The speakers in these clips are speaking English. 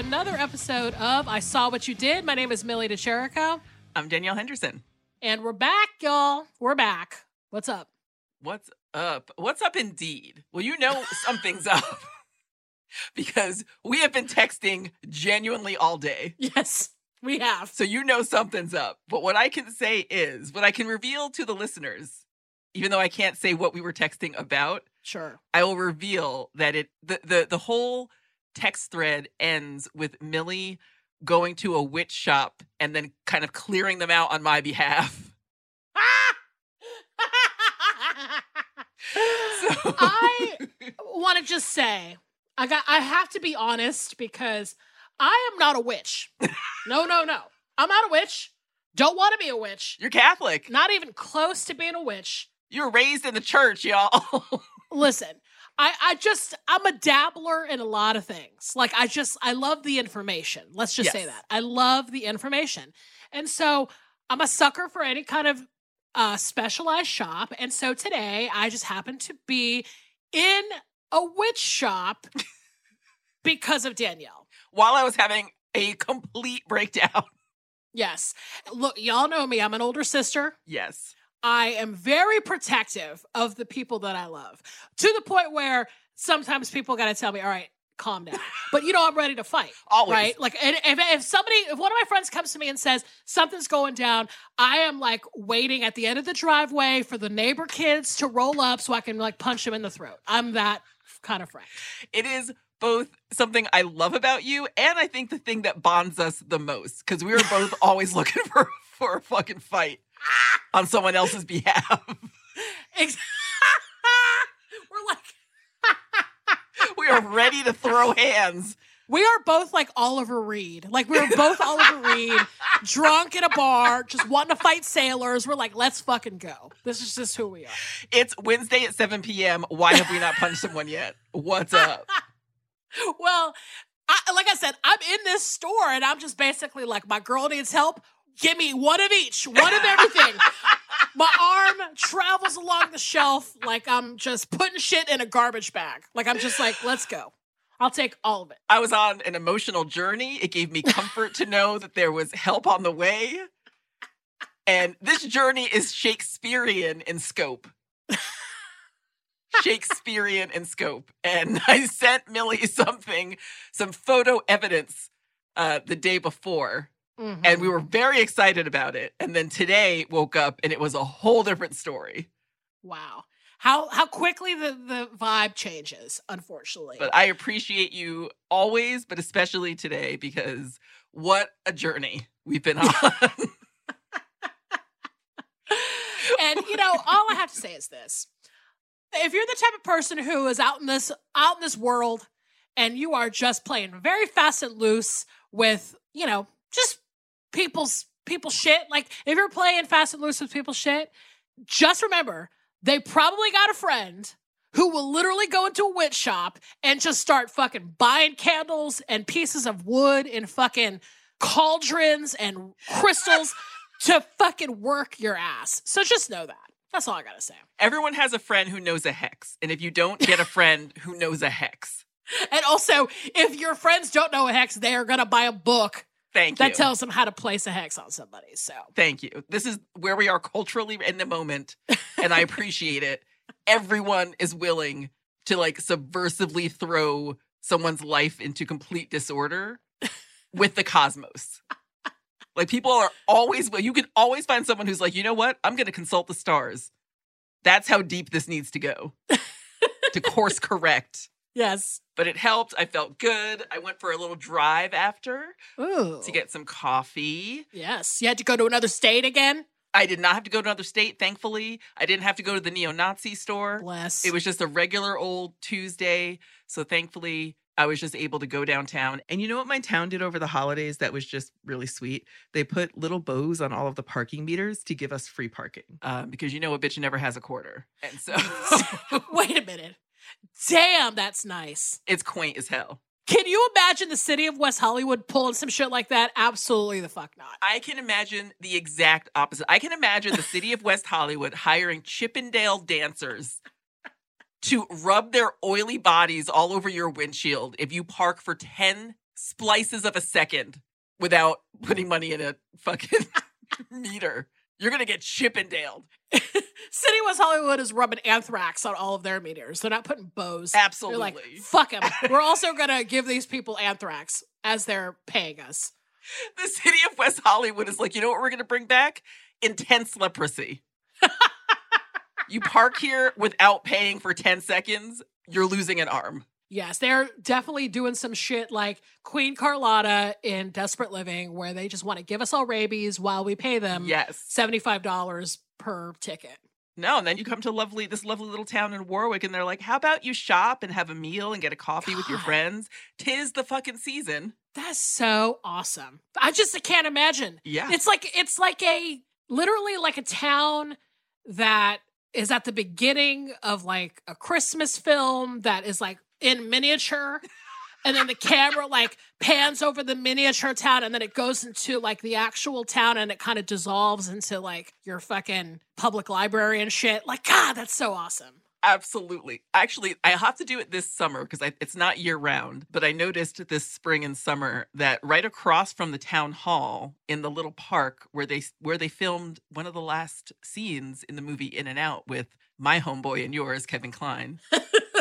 Another episode of I Saw What You Did. My name is Millie De Chirico, I'm Danielle Henderson. and we're back, y'all. We're back. What's up? What's up? What's up indeed? Well, you know something's up because we have been texting genuinely all day. Yes, we have. So you know something's up. But what I can say is, what I can reveal to the listeners, even though I can't say what we were texting about, Sure. I will reveal that it the the, the whole text thread ends with Millie going to a witch shop and then kind of clearing them out on my behalf. So I want to just say, I got. I have to be honest because I am not a witch. No, no, no. I'm not a witch. Don't want to be a witch. You're Catholic. Not even close to being a witch. You were raised in the church, y'all. Listen, I, I just I'm a dabbler in a lot of things. Like I just I love the information. Let's just say that. I love the information. And so I'm a sucker for any kind of uh specialized shop. And so today I just happened to be in a witch shop because of Danielle. While I was having a complete breakdown. Yes. Look, y'all know me. I'm an older sister. Yes. I am very protective of the people that I love to the point where sometimes people got to tell me, all right, calm down. But you know, I'm ready to fight. Always. Right? Like, and if, if somebody, if one of my friends comes to me and says something's going down, I am like waiting at the end of the driveway for the neighbor kids to roll up so I can like punch them in the throat. I'm that kind of friend. It is both something I love about you and I think the thing that bonds us the most because we were both always looking for for a fucking fight on someone else's behalf. We're like, we are ready to throw hands. We are both like Oliver Reed. Like we were both Oliver Reed, drunk in a bar, just wanting to fight sailors. We're like, let's fucking go. This is just who we are. It's Wednesday at 7 p.m. Why have we not punched someone yet? What's up? Well, I, like I said, I'm in this store and I'm just basically like, my girl needs help. Give me one of each, one of everything. my arm travels along the shelf like I'm just putting shit in a garbage bag. Like I'm just like, let's go. I'll take all of it. I was on an emotional journey. It gave me comfort to know that there was help on the way. And this journey is Shakespearean in scope. Shakespearean in scope. And I sent Millie something, some photo evidence uh, the day before. And we were very excited about it. And then today woke up and it was a whole different story. Wow. How how quickly the, the vibe changes, unfortunately. But I appreciate you always, but especially today because what a journey we've been on. and you know, all I have to say is this. If you're the type of person who is out in this out in this world and you are just playing very fast and loose with, you know, just people's people's shit, like if you're playing fast and loose with people's shit, just remember they probably got a friend who will literally go into a witch shop and just start fucking buying candles and pieces of wood and fucking cauldrons and crystals to fucking work your ass. So just know that. That's all I gotta say. Everyone has a friend who knows a hex. And if you don't get a friend who knows a hex, And also, if your friends don't know a hex, they are gonna buy a book thank that you. tells them how to place a hex on somebody. So thank you. This is where we are culturally in the moment. And I appreciate it. Everyone is willing to like subversively throw someone's life into complete disorder with the cosmos. Like people are always you can always find someone who's like, you know what? I'm gonna consult the stars. That's how deep this needs to go. to course correct Yes. but it helped. I felt good. I went for a little drive after Ooh. to get some coffee. Yes. You had to go to another state again? I did not have to go to another state, thankfully. I didn't have to go to the neo Nazi store. Bless. It was just a regular old Tuesday. So thankfully, I was just able to go downtown. And you know what my town did over the holidays that was just really sweet? They put little bows on all of the parking meters to give us free parking. Um, because you know a bitch never has a quarter. And so Wait a minute. Damn, that's nice. it's quaint as hell. Can you imagine the city of West Hollywood pulling some shit like that? Absolutely the fuck not. I can imagine the exact opposite. I can imagine the city of West Hollywood hiring Chippendale dancers to rub their oily bodies all over your windshield if you park for 10 splices of a second without putting money in a fucking meter. You're going to get Chippendaled. City West Hollywood is rubbing anthrax on all of their meters. They're not putting bows. Absolutely. They're like, fuck them. We're also gonna give these people anthrax as they're paying us. the city of West Hollywood is like, you know what we're going to bring back? Intense leprosy. You park here without paying for 10 seconds, you're losing an arm. Yes, they're definitely doing some shit like Queen Carlotta in Desperate Living, where they just want to give us all rabies while we pay them yes. seventy-five dollars per ticket. No, and then you come to lovely this lovely little town in Warwick, and they're like, "How about you shop and have a meal and get a coffee with your God. friends? Tis the fucking season." That's so awesome. I just can't imagine. Yeah, It's like it's like a literally like a town that is at the beginning of like a Christmas film that is like in miniature. And then the camera like pans over the miniature town and then it goes into like the actual town and it kind of dissolves into like your fucking public library and shit. Like, God, that's so awesome. Absolutely. Actually, I have to do it this summer because it's not year round. But I noticed this spring and summer that right across from the town hall in the little park where they where they filmed one of the last scenes in the movie In and Out with my homeboy and yours, Kevin Kline,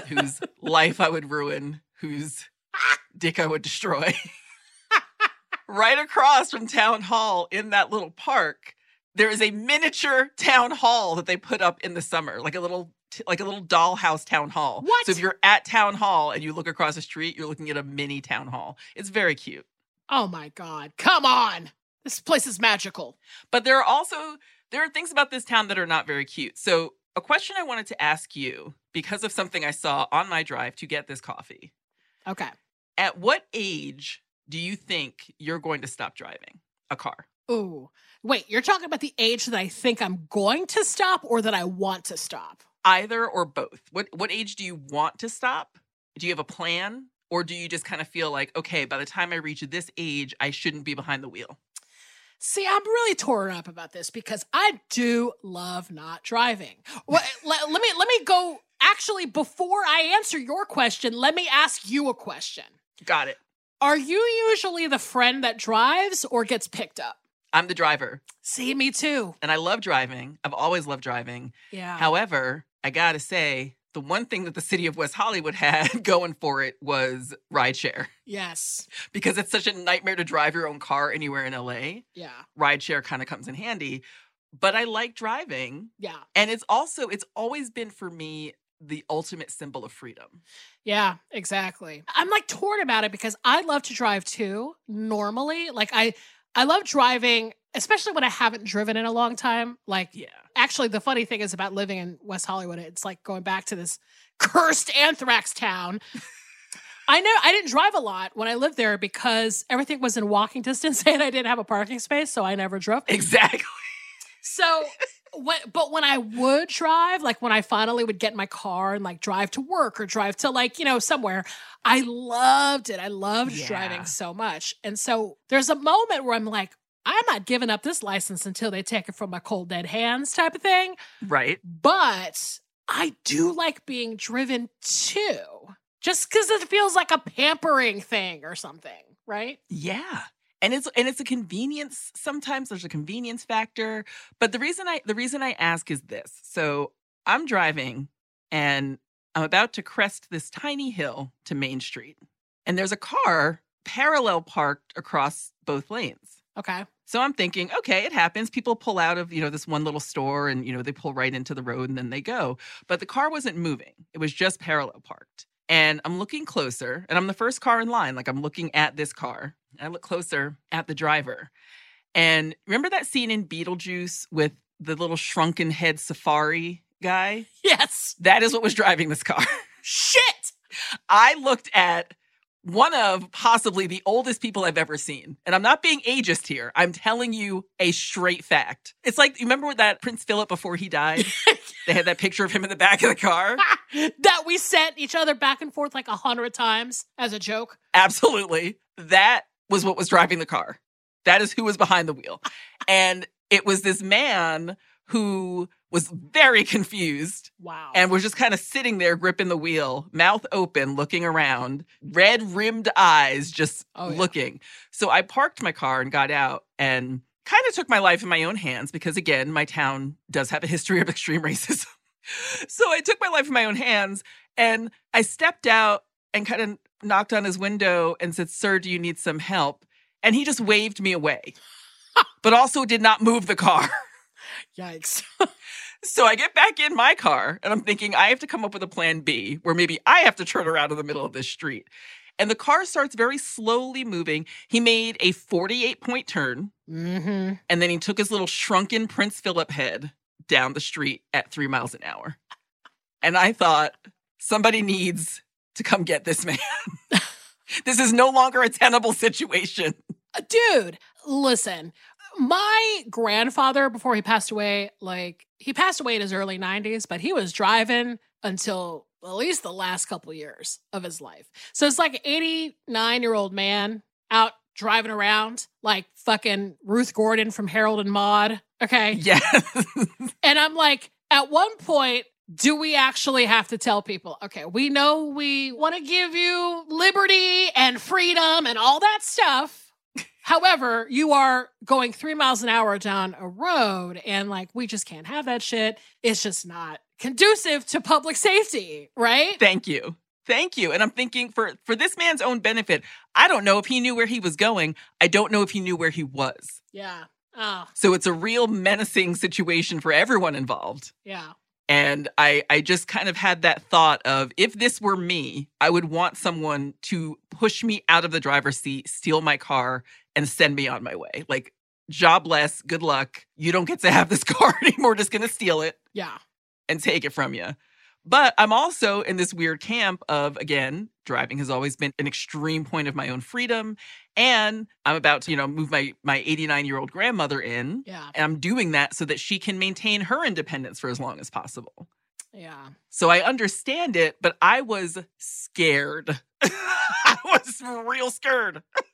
whose life I would ruin, whose dick I would destroy. right across from town hall in that little park, there is a miniature town hall that they put up in the summer, like a little like a little dollhouse town hall. What? So if you're at town hall and you look across the street, you're looking at a mini town hall. It's very cute. Oh my God. Come on. This place is magical. But there are also there are things about this town that are not very cute. So a question I wanted to ask you because of something I saw on my drive to get this coffee. Okay. At what age do you think you're going to stop driving a car? Ooh. Wait, you're talking about the age that I think I'm going to stop or that I want to stop? Either or both. What what age do you want to stop? Do you have a plan? Or do you just kind of feel like, okay, by the time I reach this age, I shouldn't be behind the wheel? See, I'm really torn up about this because I do love not driving. Well, let, let me let me go actually before I answer your question, let me ask you a question. Got it. Are you usually the friend that drives or gets picked up? I'm the driver See, me too. and I love driving. I've always loved driving. Yeah. However, I got to say, the one thing that the city of West Hollywood had going for it was rideshare yes. because it's such a nightmare to drive your own car anywhere in LA. Yeah. Rideshare kind of comes in handy. But I like driving. Yeah. And it's also, it's always been for me the ultimate symbol of freedom. Yeah, exactly. I'm like torn about it because I love to drive too, normally. Like I I love driving, especially when I haven't driven in a long time. Like Yeah. actually the funny thing is about living in West Hollywood, it's like going back to this cursed anthrax town. I know I didn't drive a lot when I lived there because everything was in walking distance and I didn't have a parking space, so I never drove. Exactly. So, when, but when I would drive, like when I finally would get in my car and like drive to work or drive to like, you know, somewhere, I loved it. I loved Yeah. driving so much. And so there's a moment where I'm like, I'm not giving up this license until they take it from my cold dead hands type of thing. Right. But I do like being driven too, just because it feels like a pampering thing or something, right? Yeah. And it's and it's a convenience. Sometimes there's a convenience factor. But the reason I the reason I ask is this. So I'm driving and I'm about to crest this tiny hill to Main Street. And there's a car parallel parked across both lanes. Okay. So I'm thinking, okay, it happens. People pull out of, you know, this one little store and, you know, they pull right into the road and then they go. But the car wasn't moving. It was just parallel parked. And I'm looking closer, and I'm the first car in line. Like I'm looking at this car. I look closer at the driver. And remember that scene in Beetlejuice with the little shrunken head safari guy? Yes. That is what was driving this car. Shit. I looked at one of possibly the oldest people I've ever seen. And I'm not being ageist here. I'm telling you a straight fact. It's like, you remember that Prince Philip before he died? they had that picture of him in the back of the car. that we sent each other back and forth like a hundred times as a joke. Absolutely. That was what was driving the car. That is who was behind the wheel. And it was this man who was very confused Wow. and was just kind of sitting there gripping the wheel, mouth open, looking around, red rimmed eyes, just Oh, yeah. looking. So I parked my car and got out and kind of took my life in my own hands because, again, my town does have a history of extreme racism. So I took my life in my own hands and I stepped out and kind of knocked on his window and said, Sir, do you need some help? And he just waved me away, but also did not move the car. Yikes. So I get back in my car and I'm thinking I have to come up with a plan B where maybe I have to turn around in the middle of this street. And the car starts very slowly moving. He made a 48 point turn mm-hmm. and then he took his little shrunken Prince Philip head down the street at three miles an hour. And I thought, somebody needs to come get this man. this is no longer a tenable situation. Uh, Dude, listen. My grandfather, before he passed away, like he passed away in his early 90s, but he was driving until at least the last couple years of his life. So it's like an 89 year old man out driving around like fucking Ruth Gordon from Harold and Maude. Okay. Yes. And I'm like, at one point, do we actually have to tell people, okay, we know we want to give you liberty and freedom and all that stuff. However, you are going three miles an hour down a road, and like, we just can't have that shit. It's just not conducive to public safety, right? Thank you. Thank you. And I'm thinking for for this man's own benefit, I don't know if he knew where he was going. I don't know if he knew where he was. Yeah. Oh, So it's a real menacing situation for everyone involved. yeah. And I I just kind of had that thought of if this were me, I would want someone to push me out of the driver's seat, steal my car and send me on my way. Like jobless, good luck. You don't get to have this car anymore. Just going to steal it Yeah. and take it from you. But I'm also in this weird camp of, again, driving has always been an extreme point of my own freedom. And I'm about to, you know, move my my 89 year old grandmother in. Yeah. And I'm doing that so that she can maintain her independence for as long as possible. Yeah. So I understand it, but I was scared. I was real scared.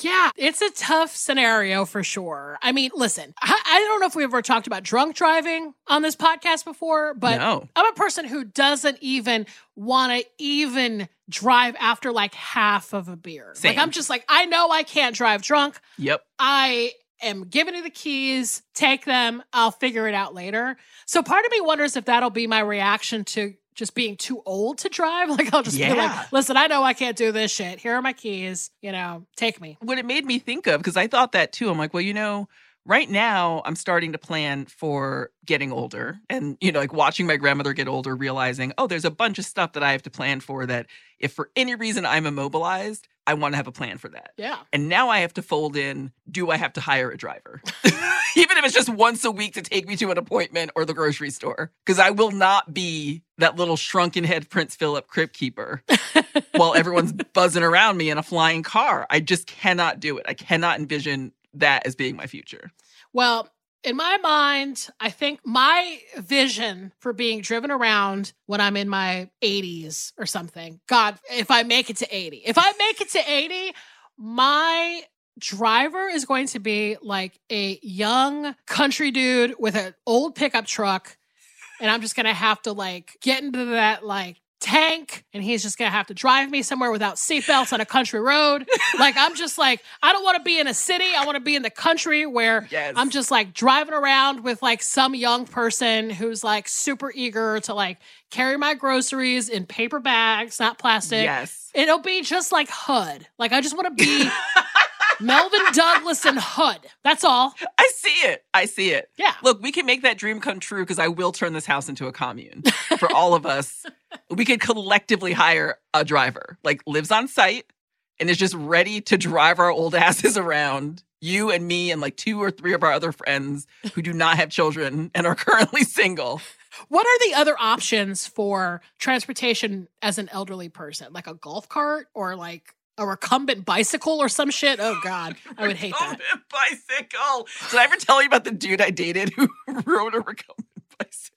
Yeah, it's a tough scenario for sure. I mean, listen, I, I don't know if we ever talked about drunk driving on this podcast before, but no. I'm a person who doesn't even want to even drive after like half of a beer. Same. Like, I'm just like, I know I can't drive drunk. Yep. I am giving you the keys, take them, I'll figure it out later. So part of me wonders if that'll be my reaction to just being too old to drive. Like I'll just be like, listen, I know I can't do this shit. Here are my keys, you know, take me. what it made me think of because I thought that too. I'm like, well, you know, right now I'm starting to plan for getting older and, you know, like watching my grandmother get older, realizing, oh, there's a bunch of stuff that I have to plan for that if for any reason I'm immobilized, I want to have a plan for that. Yeah. And now I have to fold in do I have to hire a driver? Even if it's just once a week to take me to an appointment or the grocery store. Because I will not be that little shrunken head Prince Philip crypt keeper while everyone's buzzing around me in a flying car. I just cannot do it. I cannot envision that as being my future. Well, in my mind, I think my vision for being driven around when I'm in my 80s or something, God, if I make it to 80, if I make it to 80, my driver is going to be like a young country dude with an old pickup truck. And I'm just going to have to like get into that like tank and he's just to have to drive me somewhere without seatbelts on a country road. like, I'm just like, I don't want to be in a city. I want to be in the country where Yes. I'm just like driving around with like some young person who's like super eager to like carry my groceries in paper bags, not plastic. Yes. It'll be just like Hud. Like I just want to be Melvyn Douglas and Hud. That's all. I see it. I see it. Yeah. Look, we can make that dream come true because I will turn this house into a commune for all of us we could collectively hire a driver, like lives on site and is just ready to drive our old asses around. You and me and like two or three of our other friends who do not have children and are currently single. What are the other options for transportation as an elderly person? Like a golf cart or like a recumbent bicycle or some shit? Oh God, I would hate that. Recumbent bicycle. Did I ever tell you about the dude I dated who rode a recumbent bicycle?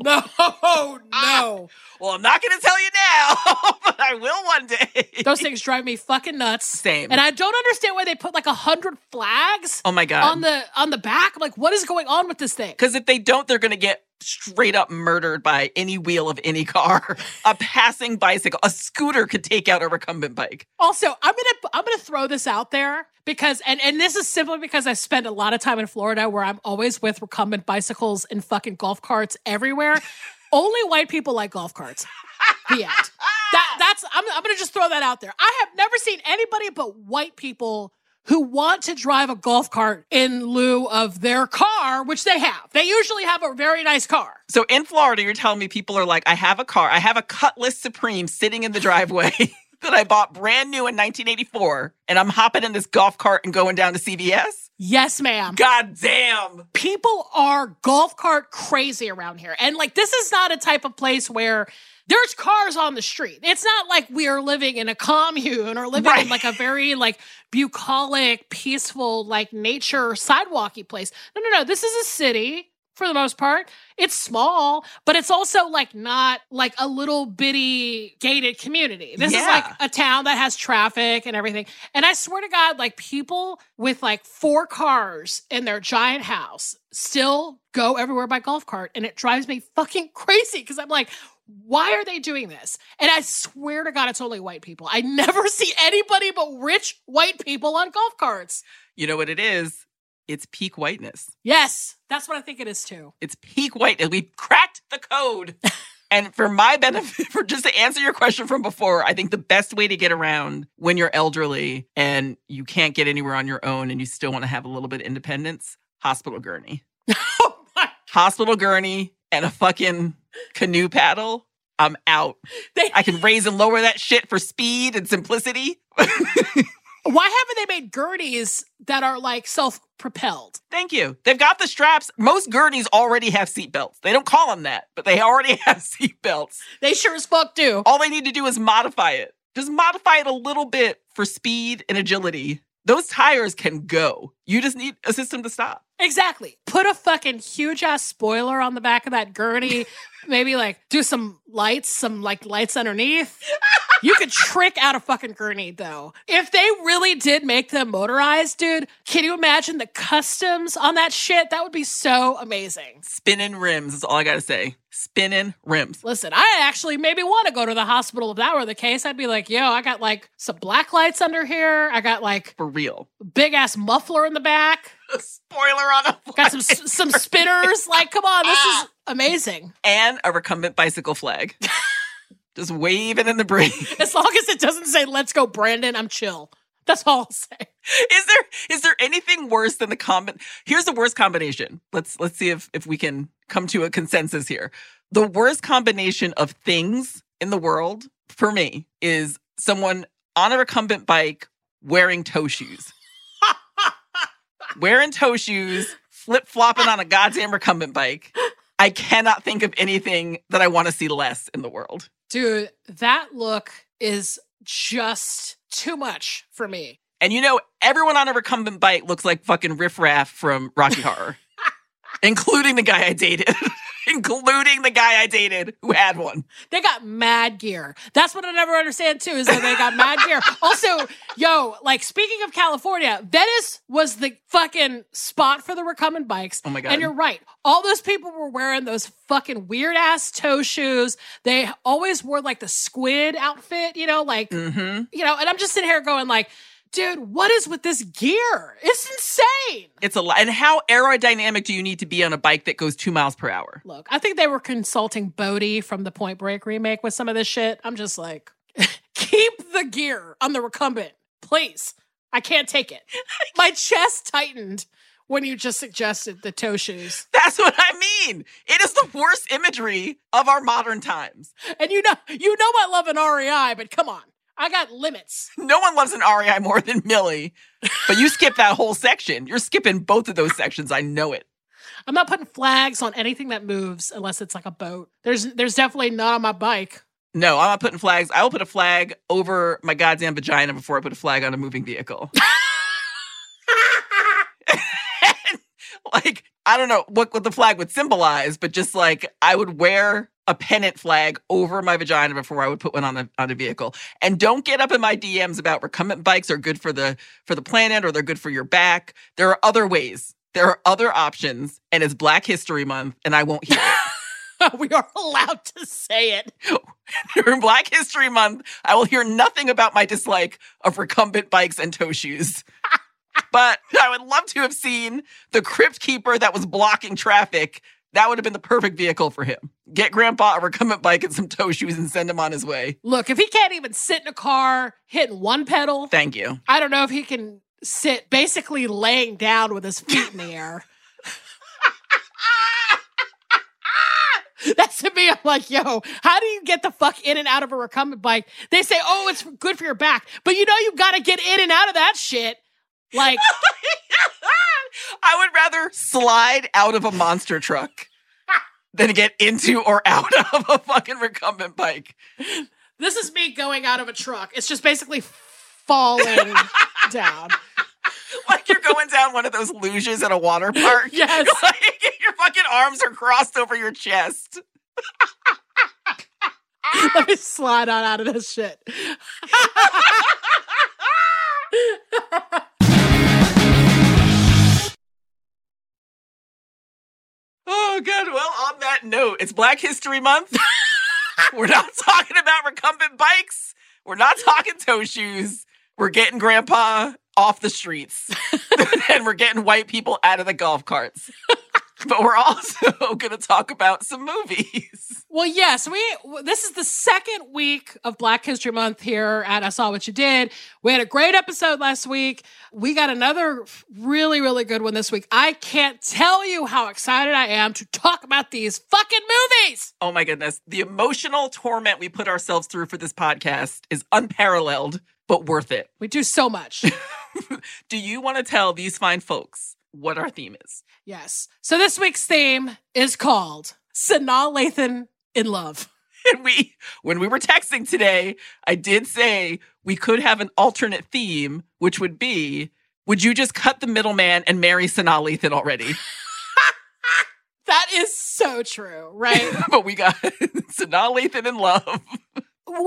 No, no. Ah, well, I'm not going to tell you now, but I will one day. Those things drive me fucking nuts. Same. And I don't understand why they put like a hundred flags oh my God. on the on the back. I'm like, what is going on with this thing? Because if they don't, they're going to get straight up murdered by any wheel of any car. a passing bicycle, a scooter could take out a recumbent bike. Also, I'm gonna I'm gonna throw this out there because and and this is simply because I spend a lot of time in Florida where I'm always with recumbent bicycles and fucking golf carts everywhere. Only white people like golf carts. The end. That that's I'm I'm gonna just throw that out there. I have never seen anybody but white people who want to drive a golf cart in lieu of their car, which they have. They usually have a very nice car. So in Florida, you're telling me people are like, I have a car, I have a Cutlass Supreme sitting in the driveway that I bought brand new in 1984, and I'm hopping in this golf cart and going down to CVS? Yes, ma'am. God damn. people are golf cart crazy around here. And like, this is not a type of place where there's cars on the street. It's not like we are living in a commune or living Right. in like a very like bucolic, peaceful, like nature sidewalky place. No, no, no. This is a city for the most part. It's small, but it's also like not like a little bitty gated community. This is like a town that has traffic and everything. And I swear to God, like people with like four cars in their giant house still go everywhere by golf cart. And it drives me fucking crazy because I'm like, why are they doing this? And I swear to God, it's only white people. I never see anybody but rich white people on golf carts. You know what it is? It's peak whiteness. Yes, that's what I think it is too. It's peak whiteness. We cracked the code. and for my benefit, for just to answer your question from before, I think the best way to get around when you're elderly and you can't get anywhere on your own and you still want to have a little bit of independence, hospital gurney. oh my, Hospital gurney and a fucking canoe paddle. I'm out. they, I can raise and lower that shit for speed and simplicity. Why haven't they made gurneys that are like self propelled? Thank you. They've got the straps. Most gurneys already have seatbelts. They don't call them that, but they already have seatbelts. They sure as fuck do. All they need to do is modify it. Just modify it a little bit for speed and agility. Those tires can go. You just need a system to stop. Exactly. Put a fucking huge ass spoiler on the back of that gurney. Maybe like do some lights, some like lights underneath. You could trick out a fucking gurney though. If they really did make them motorized, dude, can you imagine the customs on that shit? That would be so amazing. Spinning rims is all I gotta say. Spinning rims. Listen, I actually maybe want to go to the hospital if that were the case. I'd be like, yo, I got like some black lights under here. I got like For real. big ass muffler in the back. A spoiler on a Got some some spinners. Like, come on, this is ah. amazing. and a recumbent bicycle flag. just waving in the breeze. As long as it doesn't say "Let's go, Brandon," I'm chill. That's all I'll say. Is there is there anything worse than the combi Here's the worst combination. Let's let's see if if we can come to a consensus here. The worst combination of things in the world for me is someone on a recumbent bike wearing toe shoes. wearing toe shoes, flip flopping on a goddamn recumbent bike. I cannot think of anything that I want to see less in the world. Dude, that look is just too much for me. And you know, everyone on a recumbent bike looks like fucking Riff Raff from Rocky Horror, including the guy I dated, including the guy I dated who had one. They got mad gear. That's what I never understand too, is that they got mad gear. Also, yo, like speaking of California, Venice was the fucking spot for the recumbent bikes. Oh my God. And you're right. All those people were wearing those fucking weird ass toe shoes. They always wore like the squid outfit, you know, like Mm-hmm. you know, and I'm just sitting here going like, dude, what is with this gear? It's insane. It's a lot. And how aerodynamic do you need to be on a bike that goes two miles per hour? Look, I think they were consulting Bodhi from the Point Break remake with some of this shit. I'm just like, keep the gear on the recumbent, please. I can't take it. My chest tightened when you just suggested the toe shoes. That's what I mean. It is the worst imagery of our modern times. And you know, you know I love an REI, but come on. I got limits. No one loves an REI more than Millie. But you skip that whole section. You're skipping both of those sections. I know it. I'm not putting flags on anything that moves unless it's like a boat. There's there's definitely not on my bike. No, I'm not putting flags. I will put a flag over my goddamn vagina before I put a flag on a moving vehicle. like, I don't know what, what the flag would symbolize, but just like I would wear a pennant flag over my vagina before I would put one on a on a vehicle. And don't get up in my DMs about recumbent bikes are good for the for the planet or they're good for your back. There are other ways. There are other options, and it's Black History Month, and I won't hear it. we are allowed to say it. During Black History Month, I will hear nothing about my dislike of recumbent bikes and toe shoes. but I would love to have seen the crypt keeper that was blocking traffic. That would have been the perfect vehicle for him. Get grandpa a recumbent bike and some toe shoes and send him on his way. Look, if he can't even sit in a car hitting one pedal, Thank you. I don't know if he can sit basically laying down with his feet in the air. That's to me. I'm like, yo, how do you get the fuck in and out of a recumbent bike? They say, oh, it's good for your back, but you know you got to get in and out of that shit. Like, I would rather slide out of a monster truck than get into or out of a fucking recumbent bike. this is me going out of a truck. It's just basically falling down. Like you're going down one of those luges at a water park. Yes. Like your fucking arms are crossed over your chest. Let me slide on out of this shit. Oh, good. Well, on that note, it's Black History Month. We're not talking about recumbent bikes. We're not talking toe shoes. We're getting grandpa off the streets. and we're getting white people out of the golf carts. but we're also going to talk about some movies. Well, yes, we. This is the second week of Black History Month here at I Saw What You Did. We had a great episode last week. We got another really, really good one this week. I can't tell you how excited I am to talk about these fucking movies. Oh my goodness. The emotional torment we put ourselves through for this podcast is unparalleled, but worth it. We do so much. Do you want to tell these fine folks what our theme is? yes. So this week's theme is called Sanaa Lathan in Love. And we, when we were texting today, I did say we could have an alternate theme, which would be would you just cut the middleman and marry Sanaa Lathan already? That is so true, right? but we got Sanaa Lathan in love.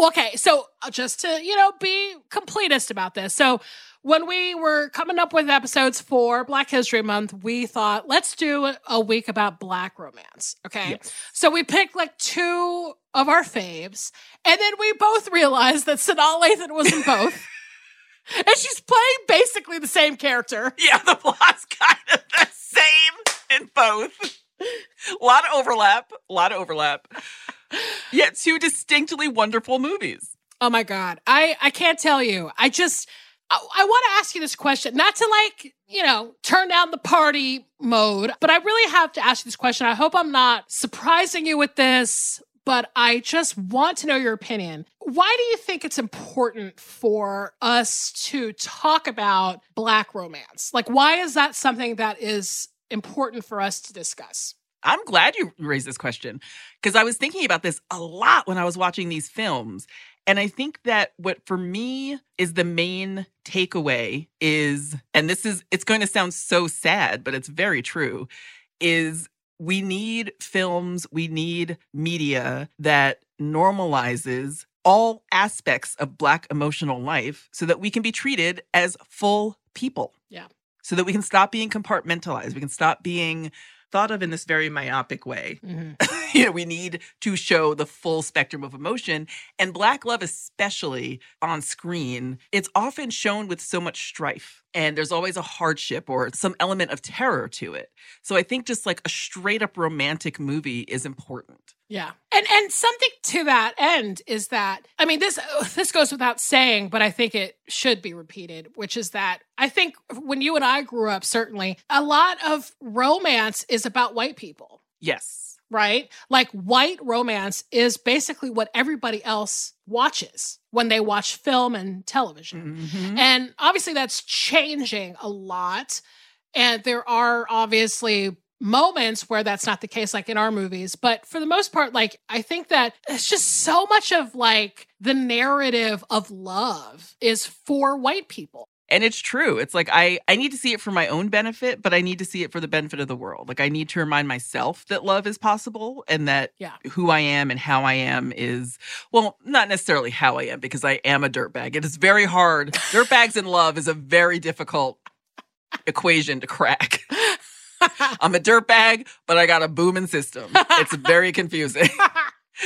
okay, so uh, just to, you know, be completist about this. So when we were coming up with episodes for Black History Month, we thought, let's do a- week about black romance. Okay. Yes. So we picked like two of our faves, and then we both realized that Sanaa Lathan was in both. and she's playing basically the same character. Yeah, the plot's kind of the same in both. A lot of overlap. A lot of overlap. Yet two distinctly wonderful movies. Oh my god. I I can't tell you. I just I, want to ask you this question, not to like, you know, turn down the party mode, but I really have to ask you this question. I hope I'm not surprising you with this, but I just want to know your opinion. Why do you think it's important for us to talk about black romance? Like why is that something that is important for us to discuss? I'm glad you raised this question because I was thinking about this a lot when I was watching these films. And I think that what for me is the main takeaway is, and this is, it's going to sound so sad, but it's very true, is we need films, we need media that normalizes all aspects of Black emotional life so that we can be treated as full people. Yeah. So that we can stop being compartmentalized. We can stop being thought of in this very myopic way. Mm-hmm. you know, we need to show the full spectrum of emotion. And Black love, especially on screen, it's often shown with so much strife. And there's always a hardship or some element of terror to it. So I think just like a straight up romantic movie is important. Yeah. And and something to that end is that I mean this uh, this goes without saying, but I think it should be repeated, which is that I think when you and I grew up certainly a lot of romance is about white people. Yes. Right? Like white romance is basically what everybody else watches when they watch film and television. Mhm. And obviously that's changing a lot. And there are obviously moments where that's not the case, like in our movies. But for the most part, like, I think that it's just so much of like the narrative of love is for white people. And it's true. It's like I I need to see it for my own benefit, but I need to see it for the benefit of the world. Like I need to remind myself that love is possible and that Yeah. who I am and how I am is well, not necessarily how I am because I am a dirtbag. It is very hard. Dirtbags in love is a very difficult equation to crack. I'm a dirtbag, but I got a booming system. It's very confusing.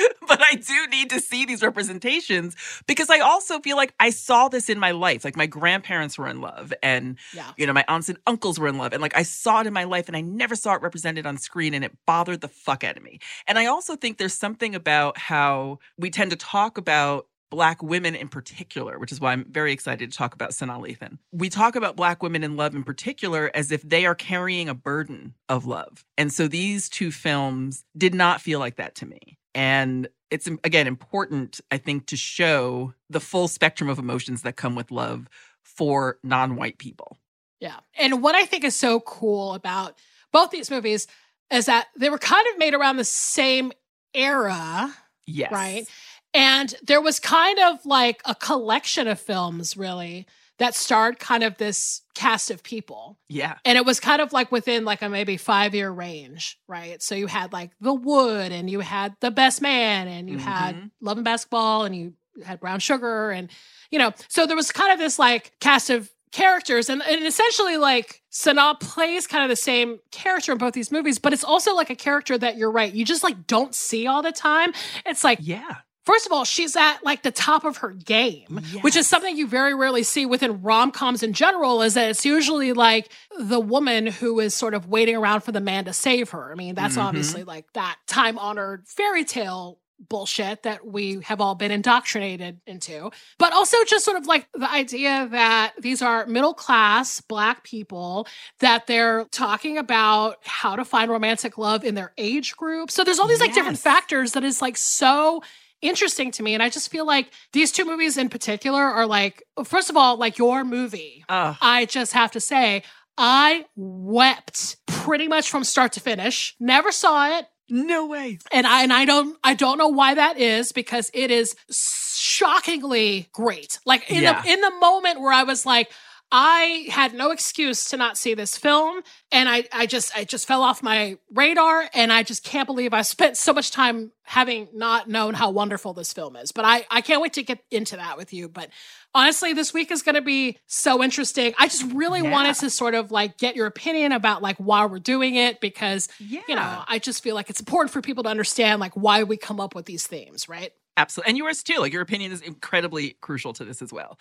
but I do need to see these representations because I also feel like I saw this in my life. Like my grandparents were in love and yeah. you know, my aunts and uncles were in love. And like I saw it in my life and I never saw it represented on screen and it bothered the fuck out of me. And I also think there's something about how we tend to talk about Black women in particular, which is why I'm very excited to talk about Sanaa Lathan. We talk about Black women in love in particular as if they are carrying a burden of love. And so these two films did not feel like that to me. And it's, again, important, I think, to show the full spectrum of emotions that come with love for non white people. Yeah. And what I think is so cool about both these movies is that they were kind of made around the same era, Yes. right? And there was kind of like a collection of films, really, that starred kind of this cast of people. Yeah. And it was kind of like within like a maybe five year range, right? So you had like The Wood and you had The Best Man and you had Mhm. Love and Basketball and you had Brown Sugar and, you know, so there was kind of this like cast of characters and, and essentially like Sanaa plays kind of the same character in both these movies, but it's also like a character that you're right, you just like don't see all the time. It's like, Yeah. First of all, she's at like the top of her game, which is something you very rarely see within rom coms in general. Is that it's usually like the woman who is sort of waiting around for the man to save her. I mean, that's Mhm. obviously like that time honored fairy tale bullshit that we have all been indoctrinated into. But also just sort of like the idea that these are middle class black people that they're talking about how to find romantic love in their age group. So there's all these like different factors that is like so interesting to me. And I just feel like these two movies in particular are like, first of all, like your movie. Uh, I just have to say, I wept pretty much from start to finish. Never saw it. no way. And I and I don't I don't know why that is because it is shockingly great. Like in Yeah. the in the moment where I was like I had no excuse to not see this film and I I just I just fell off my radar and I just can't believe I spent so much time having not known how wonderful this film is. But I I can't wait to get into that with you, but honestly this week is going to be so interesting. I just really Yeah. wanted to sort of like get your opinion about like why we're doing it because Yeah. you know, I just feel like it's important for people to understand like why we come up with these themes, right? Absolutely. And yours too. Like your opinion is incredibly crucial to this as well.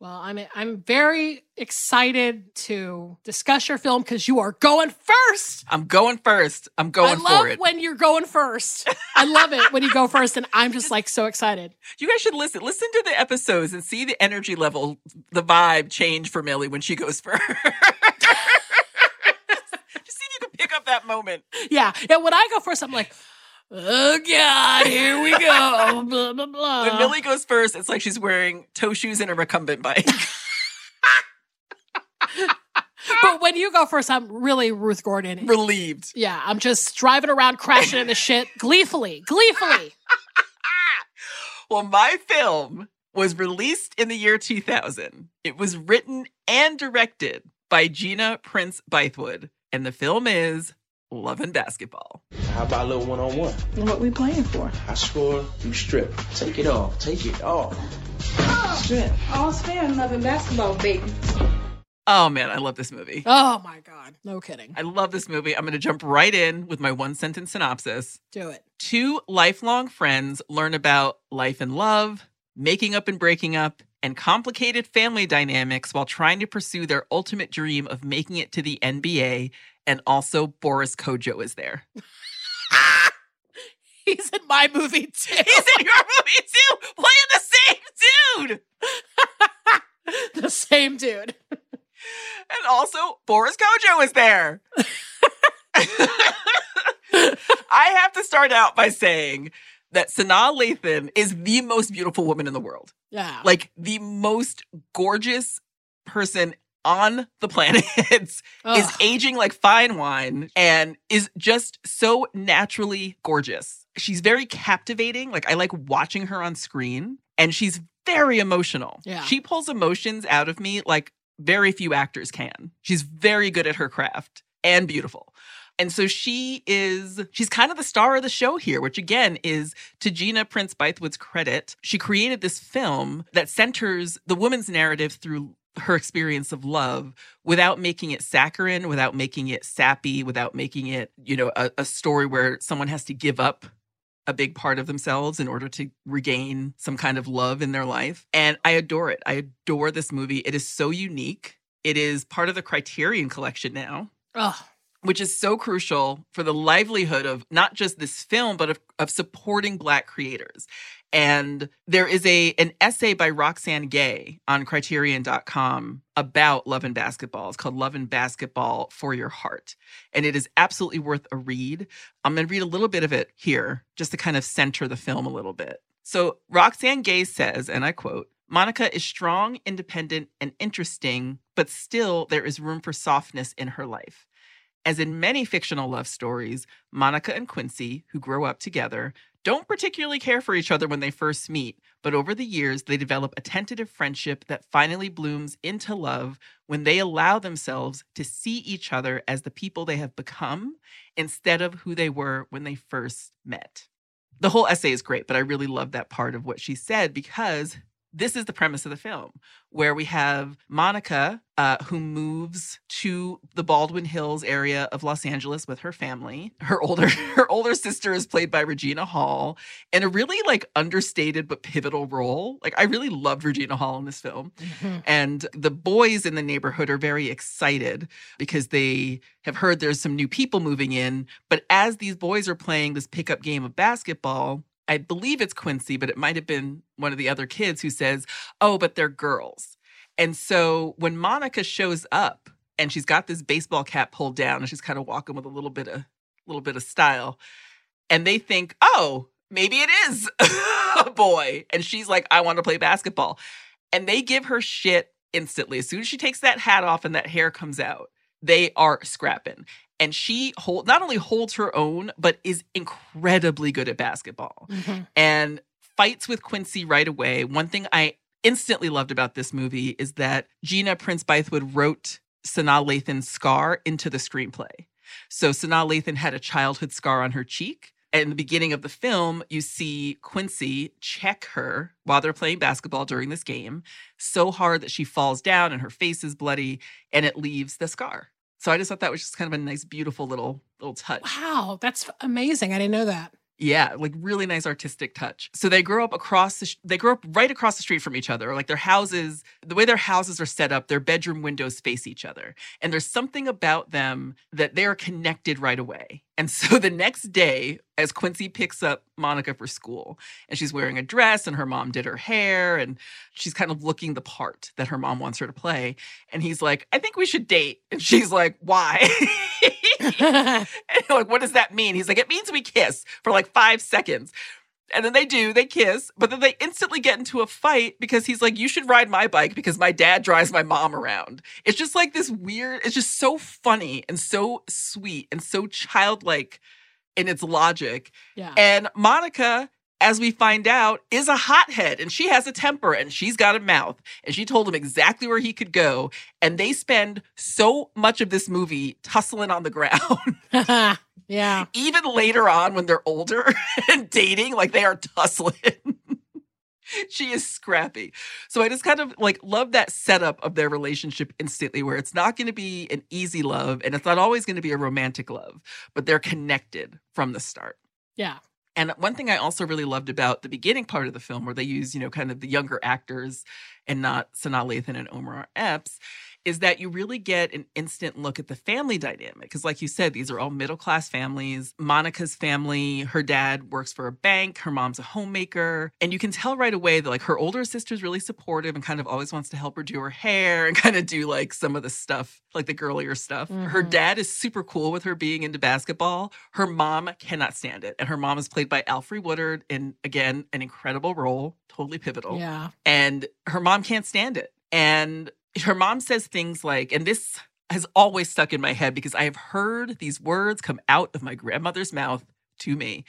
Well, I'm I'm very excited to discuss your film because you are going first. I'm going first. I'm going I love for it. when you're going first. I love it when you go first, and I'm just like so excited. you guys should listen. Listen to the episodes and see the energy level, the vibe change for Millie when she goes first. Just see if you can pick up that moment. Yeah, and when I go first, I'm like, oh god, here we go. blah blah blah. When Millie goes first, it's like she's wearing toe shoes and a recumbent bike. but when you go first, I'm really Ruth Gordon. Relieved. Yeah, I'm just driving around crashing into shit gleefully, gleefully. Well, my film was released in the year 2000. It was written and directed by Gina Prince Bythewood, and the film is Love and Basketball. How about a little one on one? What we playing for? I score, you strip. Take it off. Take it off. Strip. All's fair in love and basketball, baby. Oh man, I love this movie. Oh my god, no kidding. I love this movie. I'm going to jump right in with my one sentence synopsis. Do it. Two lifelong friends learn about life and love, making up and breaking up, and complicated family dynamics while trying to pursue their ultimate dream of making it to the NBA. And also, Boris Kodjoe is there. He's in my movie too. He's in your movie too, playing the same dude. the same dude. And also, Boris Kodjoe is there. I have to start out by saying that Sanaa Lathan is the most beautiful woman in the world. Yeah. Like the most gorgeous person on the planet is aging like fine wine and is just so naturally gorgeous. She's very captivating. Like I like watching her on screen and she's very emotional. Yeah. She pulls emotions out of me like very few actors can. She's very good at her craft and beautiful. And so she is, she's kind of the star of the show here, which again is to Gina Prince Bythewood's credit. She created this film that centers the woman's narrative through her experience of love without making it saccharine, without making it sappy, without making it, you know, a, a story where someone has to give up a big part of themselves in order to regain some kind of love in their life. And I adore it. I adore this movie. It is so unique. It is part of the Criterion collection now Ugh. which is so crucial for the livelihood of not just this film but of, of supporting black creators and there is a an essay by roxane gay on criterion.com about love and basketball. It's called love and basketball for your heart. And it is absolutely worth a read. I'm going to read a little bit of it here just to kind of center the film a little bit. So roxane gay says and i quote Monica is strong, independent, and interesting, but still there is room for softness in her life. As in many fictional love stories, Monica and Quincy, who grow up together, don't particularly care for each other when they first meet, but over the years they develop a tentative friendship that finally blooms into love when they allow themselves to see each other as the people they have become instead of who they were when they first met. The whole essay is great, but I really love that part of what she said because this is the premise of the film where we have monica uh, who moves to the baldwin hills area of los angeles with her family her older her older sister is played by regina hall in a really like understated but pivotal role like i really loved regina hall in this film Mhm. and the boys in the neighborhood are very excited because they have heard there's some new people moving in. But as these boys are playing this pickup game of basketball, I believe it's Quincy, but it might have been one of the other kids who says, Oh, but they're girls. And so when Monica shows up and she's got this baseball cap pulled down and she's kind of walking with a little bit of little bit of style, and they think, Oh, maybe it is a boy. And she's like, I want to play basketball. And they give her shit instantly. As soon as she takes that hat off and that hair comes out, they are scrapping. And she hold not only holds her own, but is incredibly good at basketball Mhm. and fights with Quincy right away. One thing I instantly loved about this movie is that Gina Prince Bythewood wrote Sanaa Lathan's scar into the screenplay. So Sanaa Lathan had a childhood scar on her cheek. And in the beginning of the film, you see Quincy check her while they're playing basketball during this game so hard that she falls down and her face is bloody and it leaves the scar. So I just thought that was just kind of a nice, beautiful little little touch. Wow, that's amazing. I didn't know that. Yeah, like really nice artistic touch. So they grow up across the sh- they grow up right across the street from each other. Like their houses, the way their houses are set up, their bedroom windows face each other. And there's something about them that they're connected right away. And so the next day, as Quincy picks up Monica for school, and she's wearing a dress and her mom did her hair and she's kind of looking the part that her mom wants her to play. And he's like, "I think we should date." And she's like, "Why?" And like, what does that mean? He's like, it means we kiss for like five seconds. And then they do, they kiss, but then they instantly get into a fight because he's like, you should ride my bike because my dad drives my mom around. It's just like this weird, it's just so funny and so sweet and so childlike in its logic. yeah. And Monica, as we find out, is a hothead and she has a temper and she's got a mouth. And she told him exactly where he could go. And they spend so much of this movie tussling on the ground. yeah. Even later on, when they're older and dating, like they are tussling. she is scrappy. So I just kind of like love that setup of their relationship instantly, where it's not going to be an easy love and it's not always going to be a romantic love, but they're connected from the start. Yeah. And one thing I also really loved about the beginning part of the film, where they use, you know, kind of the younger actors and not Sanaa Lathan and Omar Epps, is that you really get an instant look at the family dynamic. Because, like you said, these are all middle class families. Monica's family, her dad works for a bank, her mom's a homemaker. And you can tell right away that, like, her older sister's really supportive and kind of always wants to help her do her hair and kind of do, like, some of the stuff, like the girlier stuff. Her Mhm. dad is super cool with her being into basketball. Her mom cannot stand it. And her mom is played by Alfre Woodard in, again, an incredible role, totally pivotal Yeah. and her mom can't stand it. And her mom says things like, and this has always stuck in my head because I have heard these words come out of my grandmother's mouth to me.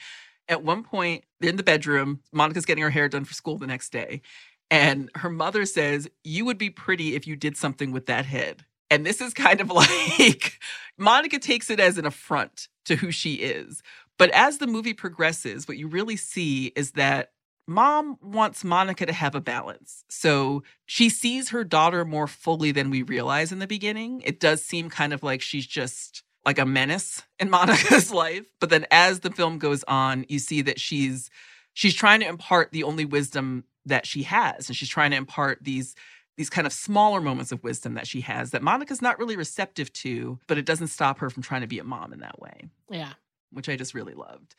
At one point in the bedroom, Monica's getting her hair done for school the next day. And her mother says, You would be pretty if you did something with that head. And this is kind of like Monica takes it as an affront to who she is. But as the movie progresses, what you really see is that mom wants Monica to have a balance. So she sees her daughter more fully than we realize in the beginning. It does seem kind of like she's just like a menace in Monica's life. But then as the film goes on, you see that she's she's trying to impart the only wisdom that she has. And she's trying to impart these these kind of smaller moments of wisdom that she has that Monica's not really receptive to, but it doesn't stop her from trying to be a mom in that way Yeah. which I just really loved.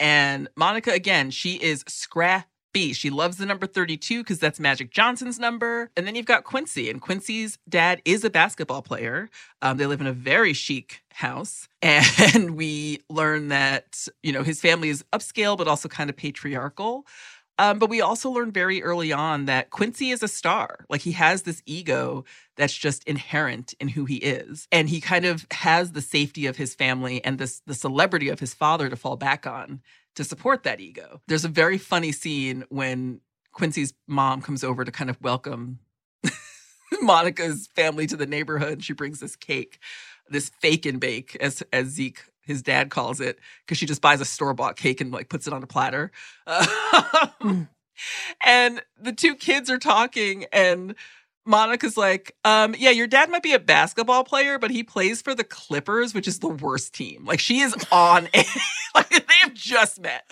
And Monica, again, she is scrappy. She loves the number 32 because that's Magic Johnson's number. And then you've got Quincy, and Quincy's dad is a basketball player. Um, they live in a very chic house. And we learn that, you know, his family is upscale, but also kind of patriarchal. Um, but we also learned very early on that Quincy is a star. Like he has this ego that's just inherent in who he is. And he kind of has the safety of his family and this the celebrity of his father to fall back on to support that ego. There's a very funny scene when Quincy's mom comes over to kind of welcome Monica's family to the neighborhood. She brings this cake, this fake and bake, as as Zeke his dad calls it, because she just buys a store bought cake and like puts it on a platter. Mm. And the two kids are talking, and Monica's like, um, yeah, your dad might be a basketball player, but he plays for the Clippers, which is the worst team. Like she is on it. like they've just met.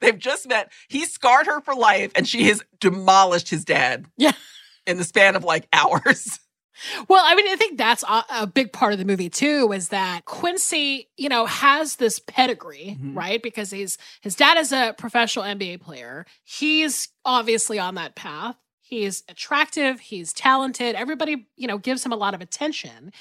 They've just met. He scarred her for life, and she has demolished his dad. Yeah. In the span of like hours. Well, I mean, I think that's a, a big part of the movie too. Is that Quincy, you know, has this pedigree, Mhm. right? Because he's his dad is a professional NBA player. He's obviously on that path. He's attractive. He's talented. Everybody, you know, gives him a lot of attention,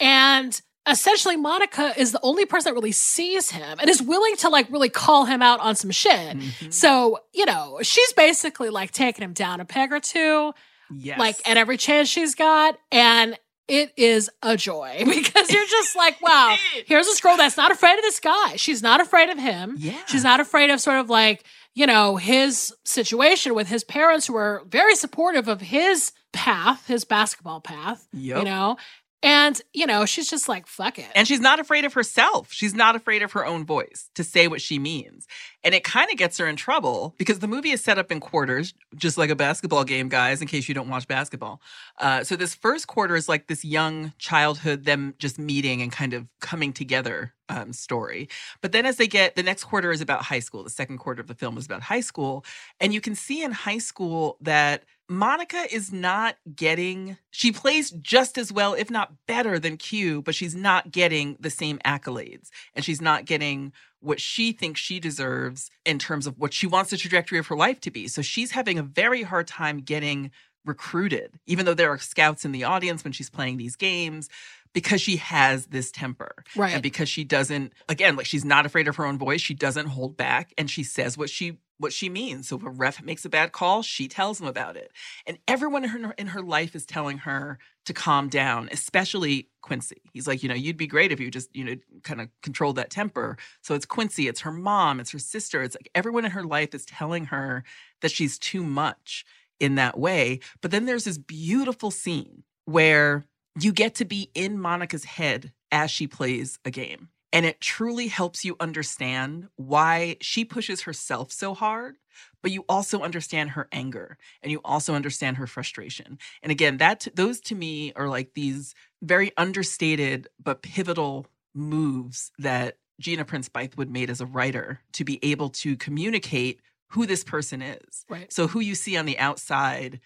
and essentially, Monica is the only person that really sees him and is willing to like really call him out on some shit. Mhm. So, you know, she's basically like taking him down a peg or two Yes. like at every chance she's got and it is a joy because you're just like wow here's this girl that's not afraid of this guy she's not afraid of him. Yeah. she's not afraid of sort of like you know his situation with his parents who are very supportive of his path his basketball path you know and you know she's just like fuck it And she's not afraid of herself. She's not afraid of her own voice to say what she means. And it kind of gets her in trouble because the movie is set up in quarters, just like a basketball game, guys, in case you don't watch basketball. Uh, so this first quarter is like this young childhood, them just meeting and kind of coming together um, story. But then as they get, the next quarter is about high school. The second quarter of the film is about high school. And you can see in high school that Monica is not getting, she plays just as well, if not better than Q, but she's not getting the same accolades. And she's not getting what she thinks she deserves in terms of what she wants the trajectory of her life to be. So she's having a very hard time getting recruited, even though there are scouts in the audience when she's playing these games, because she has this temper right. and because she doesn't again like she's not afraid of her own voice she doesn't hold back and she says what she what she means. So if a ref makes a bad call she tells him about it. And everyone in her in her life is telling her to calm down especially quincy. He's like you know you'd be great if you just you know kind of controlled that temper. So it's quincy it's her mom it's her sister it's like everyone in her life is telling her that she's too much in that way. But then there's this beautiful scene where you get to be in Monica's head as she plays a game. And it truly helps you understand why she pushes herself so hard, but you also understand her anger and you also understand her frustration. And again, that those to me are like these very understated but pivotal moves that Gina Prince Bythewood made as a writer to be able to communicate who this person is. right So who you see on the outside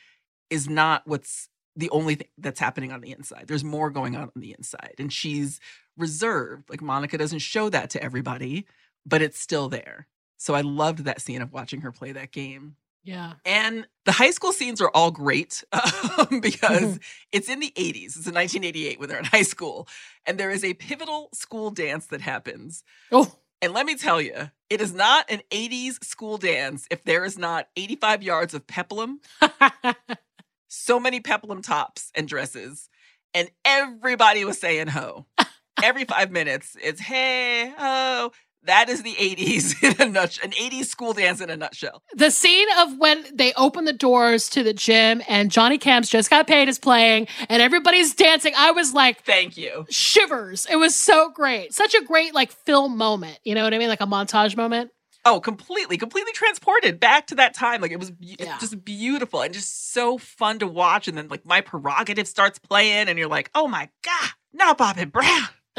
is not what's the only thing that's happening on the inside. There's more going on on the inside. And she's reserved. Like Monica doesn't show that to everybody, but it's still there. So I loved that scene of watching her play that game. Yeah. And the high school scenes are all great um, because it's in the 80s. It's in 1988 when they're in high school. And there is a pivotal school dance that happens. Oh, And let me tell you, it is not an 80s school dance if there is not 85 yards of peplum, so many peplum tops and dresses, and everybody was saying ho. Every five minutes, it's hey, ho. That is the 80s in a nutshell, an 80s school dance in a nutshell. the scene of when they open the doors to the gym and Johnny Kemp's just got paid is playing and everybody's dancing. I was like, Thank you. shivers. It was so great. Such a great like film moment. You know what I mean? Like a montage moment. Oh, completely, completely transported back to that time. Like it was Yeah. just beautiful and just so fun to watch. And then like my prerogative starts playing, and you're like, oh my god, now and Brown.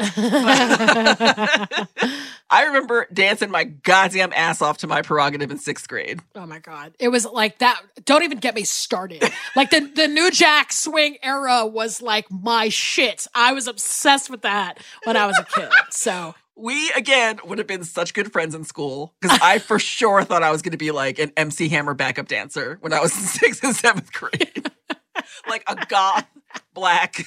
I remember dancing my goddamn ass off to my prerogative in sixth grade. Oh my god. It was like that. Don't even get me started. like the the New Jack Swing era was like my shit. I was obsessed with that when I was a kid. So, We again would have been such good friends in school because I for sure thought I was going to be like an MC Hammer backup dancer when I was in sixth and seventh grade, like a goth black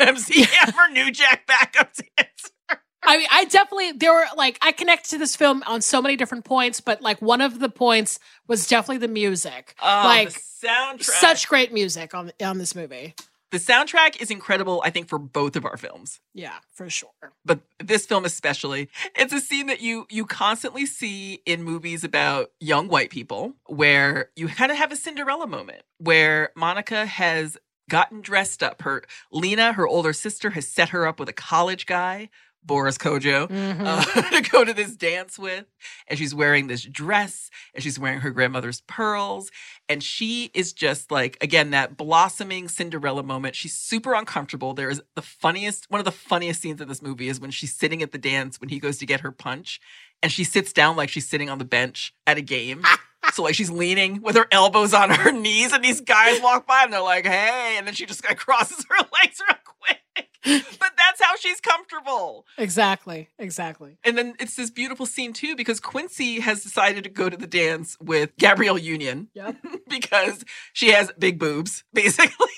MC Hammer New Jack backup dancer. I mean, I definitely there were like I connect to this film on so many different points, but like one of the points was definitely the music. Oh, like the soundtrack. such great music on on this movie. The soundtrack is incredible. I think for both of our films. Yeah, for sure. but this film especially it's a scene that you you constantly see in movies about young white people where you kind of have a cinderella moment where monica has gotten dressed up her lena her older sister has set her up with a college guy Boris Kodjoe Mhm. uh, to go to this dance with. And she's wearing this dress and she's wearing her grandmother's pearls. And she is just like, again, that blossoming Cinderella moment. She's super uncomfortable. There is the funniest, one of the funniest scenes in this movie is when she's sitting at the dance when he goes to get her punch and she sits down like she's sitting on the bench at a game. So like she's leaning with her elbows on her knees, and these guys walk by and they're like, "Hey!" And then she just kind of crosses her legs real quick. But that's how she's comfortable. exactly, exactly. And then it's this beautiful scene too because Quincy has decided to go to the dance with Gabrielle Union Yep. because she has big boobs, basically.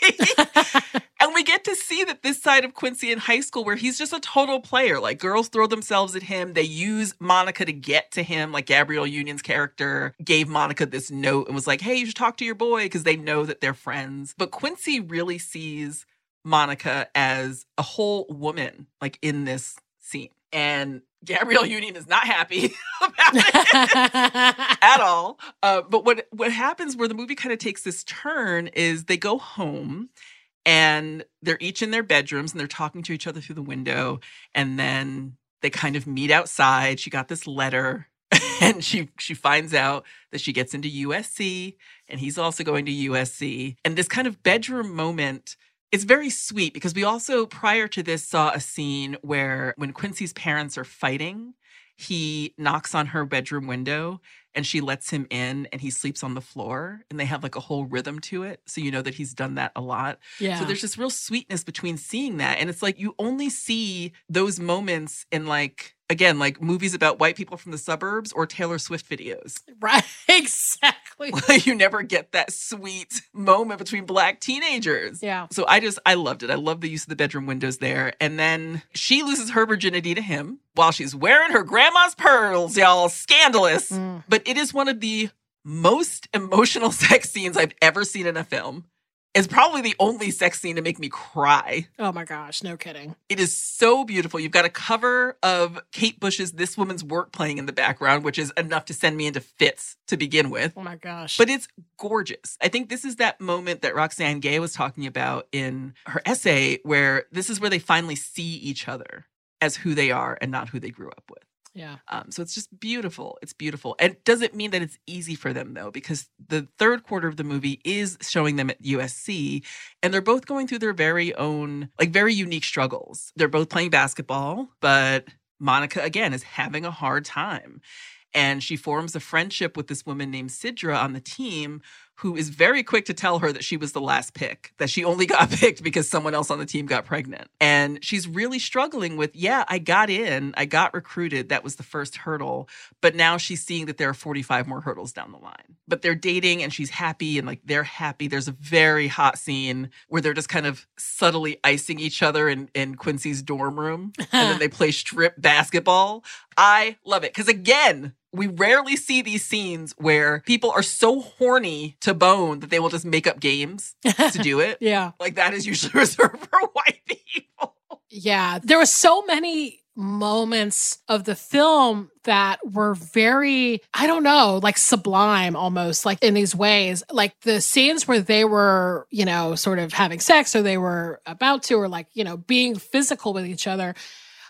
and we get to see that this side of Quincy in high school where he's just a total player. Like girls throw themselves at him. They use Monica to get to him. Like Gabrielle Union's character gave Monica this note and was like, hey, you should talk to your boy because they know that they're friends. But Quincy really sees Monica as a whole woman, like in this scene. And Gabrielle Union is not happy about it at all. Uh, but what what happens where the movie kind of takes this turn is they go home and they're each in their bedrooms and they're talking to each other through the window and then they kind of meet outside. She got this letter and she she finds out that she gets into USC and he's also going to USC. And this kind of bedroom moment it's very sweet because we also prior to this saw a scene where when Quincy's parents are fighting, he knocks on her bedroom window and she lets him in and he sleeps on the floor and they have like a whole rhythm to it. So you know that he's done that a lot. yeah. So there's this real sweetness between seeing that. And it's like you only see those moments in like, again, like movies about white people from the suburbs or Taylor Swift videos. right. Exactly. you never get that sweet moment between black teenagers. Yeah. So I just I loved it. I love the use of the bedroom windows there. And then she loses her virginity to him while she's wearing her grandma's pearls, y'all. Scandalous. Mm. But it is one of the most emotional sex scenes I've ever seen in a film. It's probably the only sex scene to make me cry. Oh my gosh, no kidding. It is so beautiful. You've got a cover of Kate Bush's This Woman's Work playing in the background, which is enough to send me into fits to begin with. Oh my gosh. But it's gorgeous. I think this is that moment that Roxane Gay was talking about in her essay, where this is where they finally see each other as who they are and not who they grew up with. Yeah. Um, so it's just beautiful. It's beautiful. And doesn't mean that it's easy for them though? Because the third quarter of the movie is showing them at USC, and they're both going through their very own, like very unique struggles. They're both playing basketball, but Monica again is having a hard time. And she forms a friendship with this woman named Sidra on the team who is very quick to tell her that she was the last pick, that she only got picked because someone else on the team got pregnant. And she's really struggling with, yeah, I got in, I got recruited. That was the first hurdle. But now she's seeing that there are 45 more hurdles down the line. But they're dating and she's happy and like they're happy. There's a very hot scene where they're just kind of subtly icing each other in, in Quincy's dorm room. and then they play strip basketball. I love it. Because again, we rarely see these scenes where people are so horny to bone that they will just make up games to do it. yeah. Like that is usually reserved for white people. Yeah. There were so many moments of the film that were very, I don't know, like sublime almost, like in these ways. Like the scenes where they were, you know, sort of having sex or they were about to, or like, you know, being physical with each other.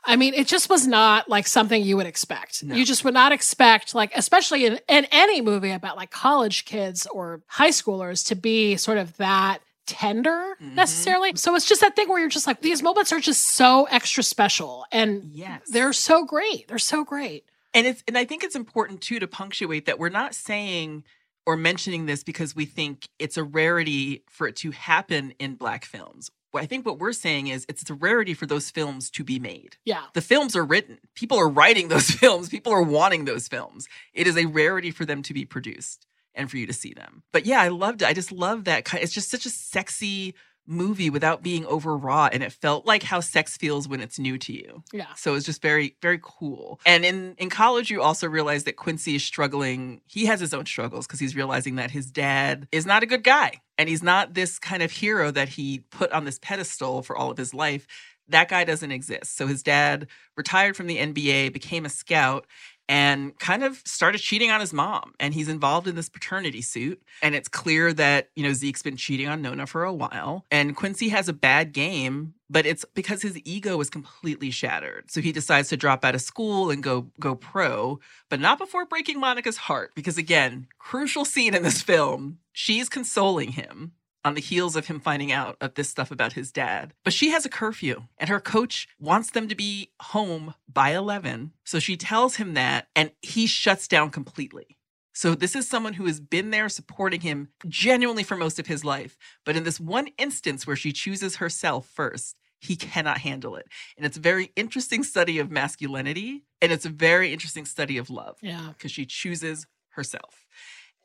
I mean, it just was not like something you would expect. No. You just would not expect, like, especially in, in any movie about like college kids or high schoolers to be sort of that tender Mhm. necessarily. So it's just that thing where you're just like, these moments are just so extra special and Yes. they're so great. They're so great. And it's and I think it's important too to punctuate that we're not saying or mentioning this because we think it's a rarity for it to happen in black films. I think what we're saying is it's a rarity for those films to be made. Yeah. The films are written. People are writing those films. People are wanting those films. It is a rarity for them to be produced and for you to see them. But yeah, I loved it. I just love that. It's just such a sexy movie without being overwrought and it felt like how sex feels when it's new to you. Yeah. So it's just very, very cool. And in in college, you also realize that Quincy is struggling. He has his own struggles because he's realizing that his dad is not a good guy, and he's not this kind of hero that he put on this pedestal for all of his life. That guy doesn't exist. So his dad retired from the NBA, became a scout, and kind of started cheating on his mom. And he's involved in this paternity suit. And it's clear that, you know, Zeke's been cheating on Nona for a while. And Quincy has a bad game, but it's because his ego is completely shattered. So he decides to drop out of school and go go pro, but not before breaking Monica's heart. Because again, crucial scene in this film, she's consoling him on the heels of him finding out of this stuff about his dad. But she has a curfew and her coach wants them to be home by 11. So she tells him that and he shuts down completely. So this is someone who has been there supporting him genuinely for most of his life. But in this one instance where she chooses herself first, he cannot handle it. And it's a very interesting study of masculinity and it's a very interesting study of love Yeah. because she chooses herself.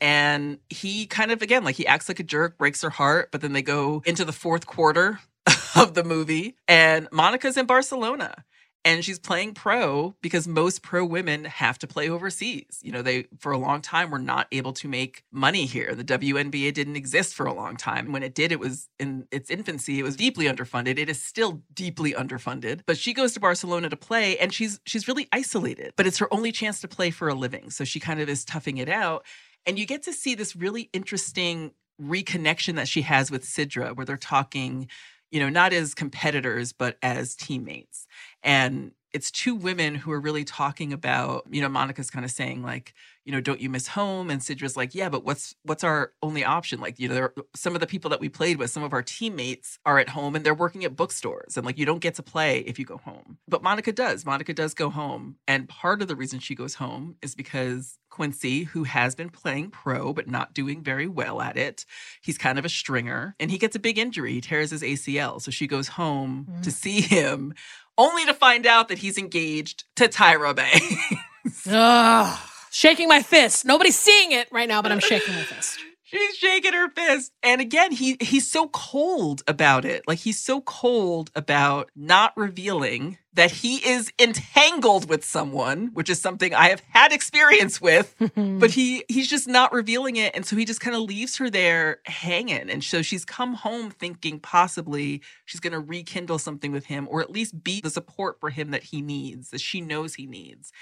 And he kind of, again, like he acts like a jerk, breaks her heart, but then they go into the fourth quarter of the movie, and Monica's in Barcelona. And she's playing pro because most pro women have to play overseas. You know, they, for a long time, were not able to make money here. The WNBA didn't exist for a long time. When it did, it was in its infancy. It was deeply underfunded. It is still deeply underfunded. But she goes to Barcelona to play and she's she's really isolated. But it's her only chance to play for a living. So she kind of is toughing it out. And you get to see this really interesting reconnection that she has with Sidra, where they're talking, you know, not as competitors, but as teammates. And it's two women who are really talking about, you know, Monica's kind of saying, like, you know, don't you miss home? And Sidra's like, yeah, but what's what's our only option? Like, you know, there are, some of the people that we played with, some of our teammates are at home and they're working at bookstores, and like, you don't get to play if you go home. But Monica does. Monica does go home, and part of the reason she goes home is because Quincy, who has been playing pro but not doing very well at it, he's kind of a stringer, and he gets a big injury. He tears his ACL, so she goes home Mm. to see him, only to find out that he's engaged to Tyra Banks. Ugh. Shaking my fist. Nobody's seeing it right now, but I'm shaking my fist. She's shaking her fist. And again, he he's so cold about it. Like he's so cold about not revealing that he is entangled with someone, which is something I have had experience with, but he he's just not revealing it and so he just kind of leaves her there hanging. And so she's come home thinking possibly she's going to rekindle something with him or at least be the support for him that he needs, that she knows he needs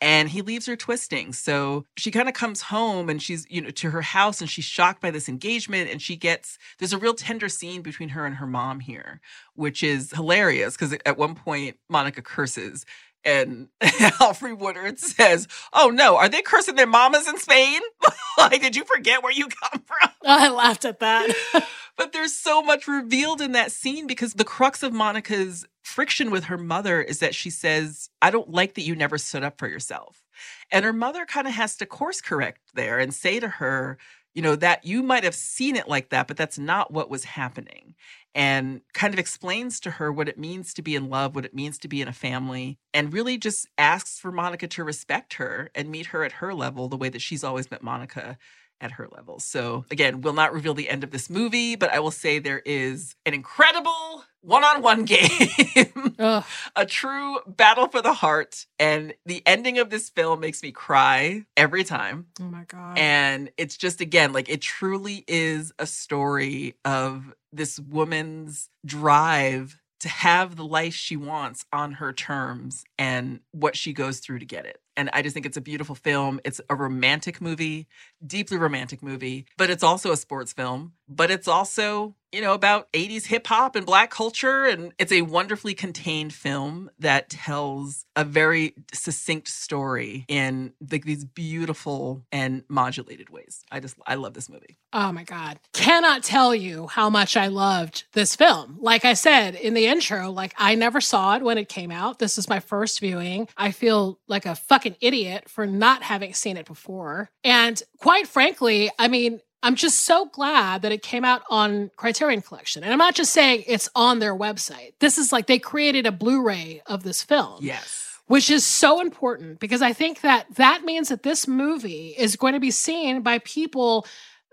and he leaves her twisting. So she kind of comes home and she's, you know, to her house and she's shocked by this engagement. And she gets, there's a real tender scene between her and her mom here, which is hilarious because at one point, Monica curses. And Alfre Woodard says, Oh no, are they cursing their mamas in Spain? like, did you forget where you come from? I laughed at that. But there's so much revealed in that scene because the crux of Monica's friction with her mother is that she says, I don't like that you never stood up for yourself. And her mother kind of has to course correct there and say to her, you know, that you might have seen it like that, but that's not what was happening. And kind of explains to her what it means to be in love, what it means to be in a family, and really just asks for Monica to respect her and meet her at her level the way that she's always met Monica at her level. So, again, we'll not reveal the end of this movie, but I will say there is an incredible one on one game, a true battle for the heart. And the ending of this film makes me cry every time. Oh my god. And it's just, again, like it truly is a story of this woman's drive to have the life she wants on her terms and what she goes through to get it. And I just think it's a beautiful film. It's a romantic movie, deeply romantic movie, but it's also a sports film, but it's also, you know, about 80s hip hop and black culture. And it's a wonderfully contained film that tells a very succinct story in like these beautiful and modulated ways. I just, I love this movie. Oh my God. Cannot tell you how much I loved this film. Like I said in the intro, like I never saw it when it came out. This is my first viewing. I feel like a fucking idiot for not having seen it before. And quite frankly, I mean, I'm just so glad that it came out on Criterion Collection. And I'm not just saying it's on their website. This is like they created a Blu ray of this film Yes. which is so important because I think that that means that this movie is going to be seen by people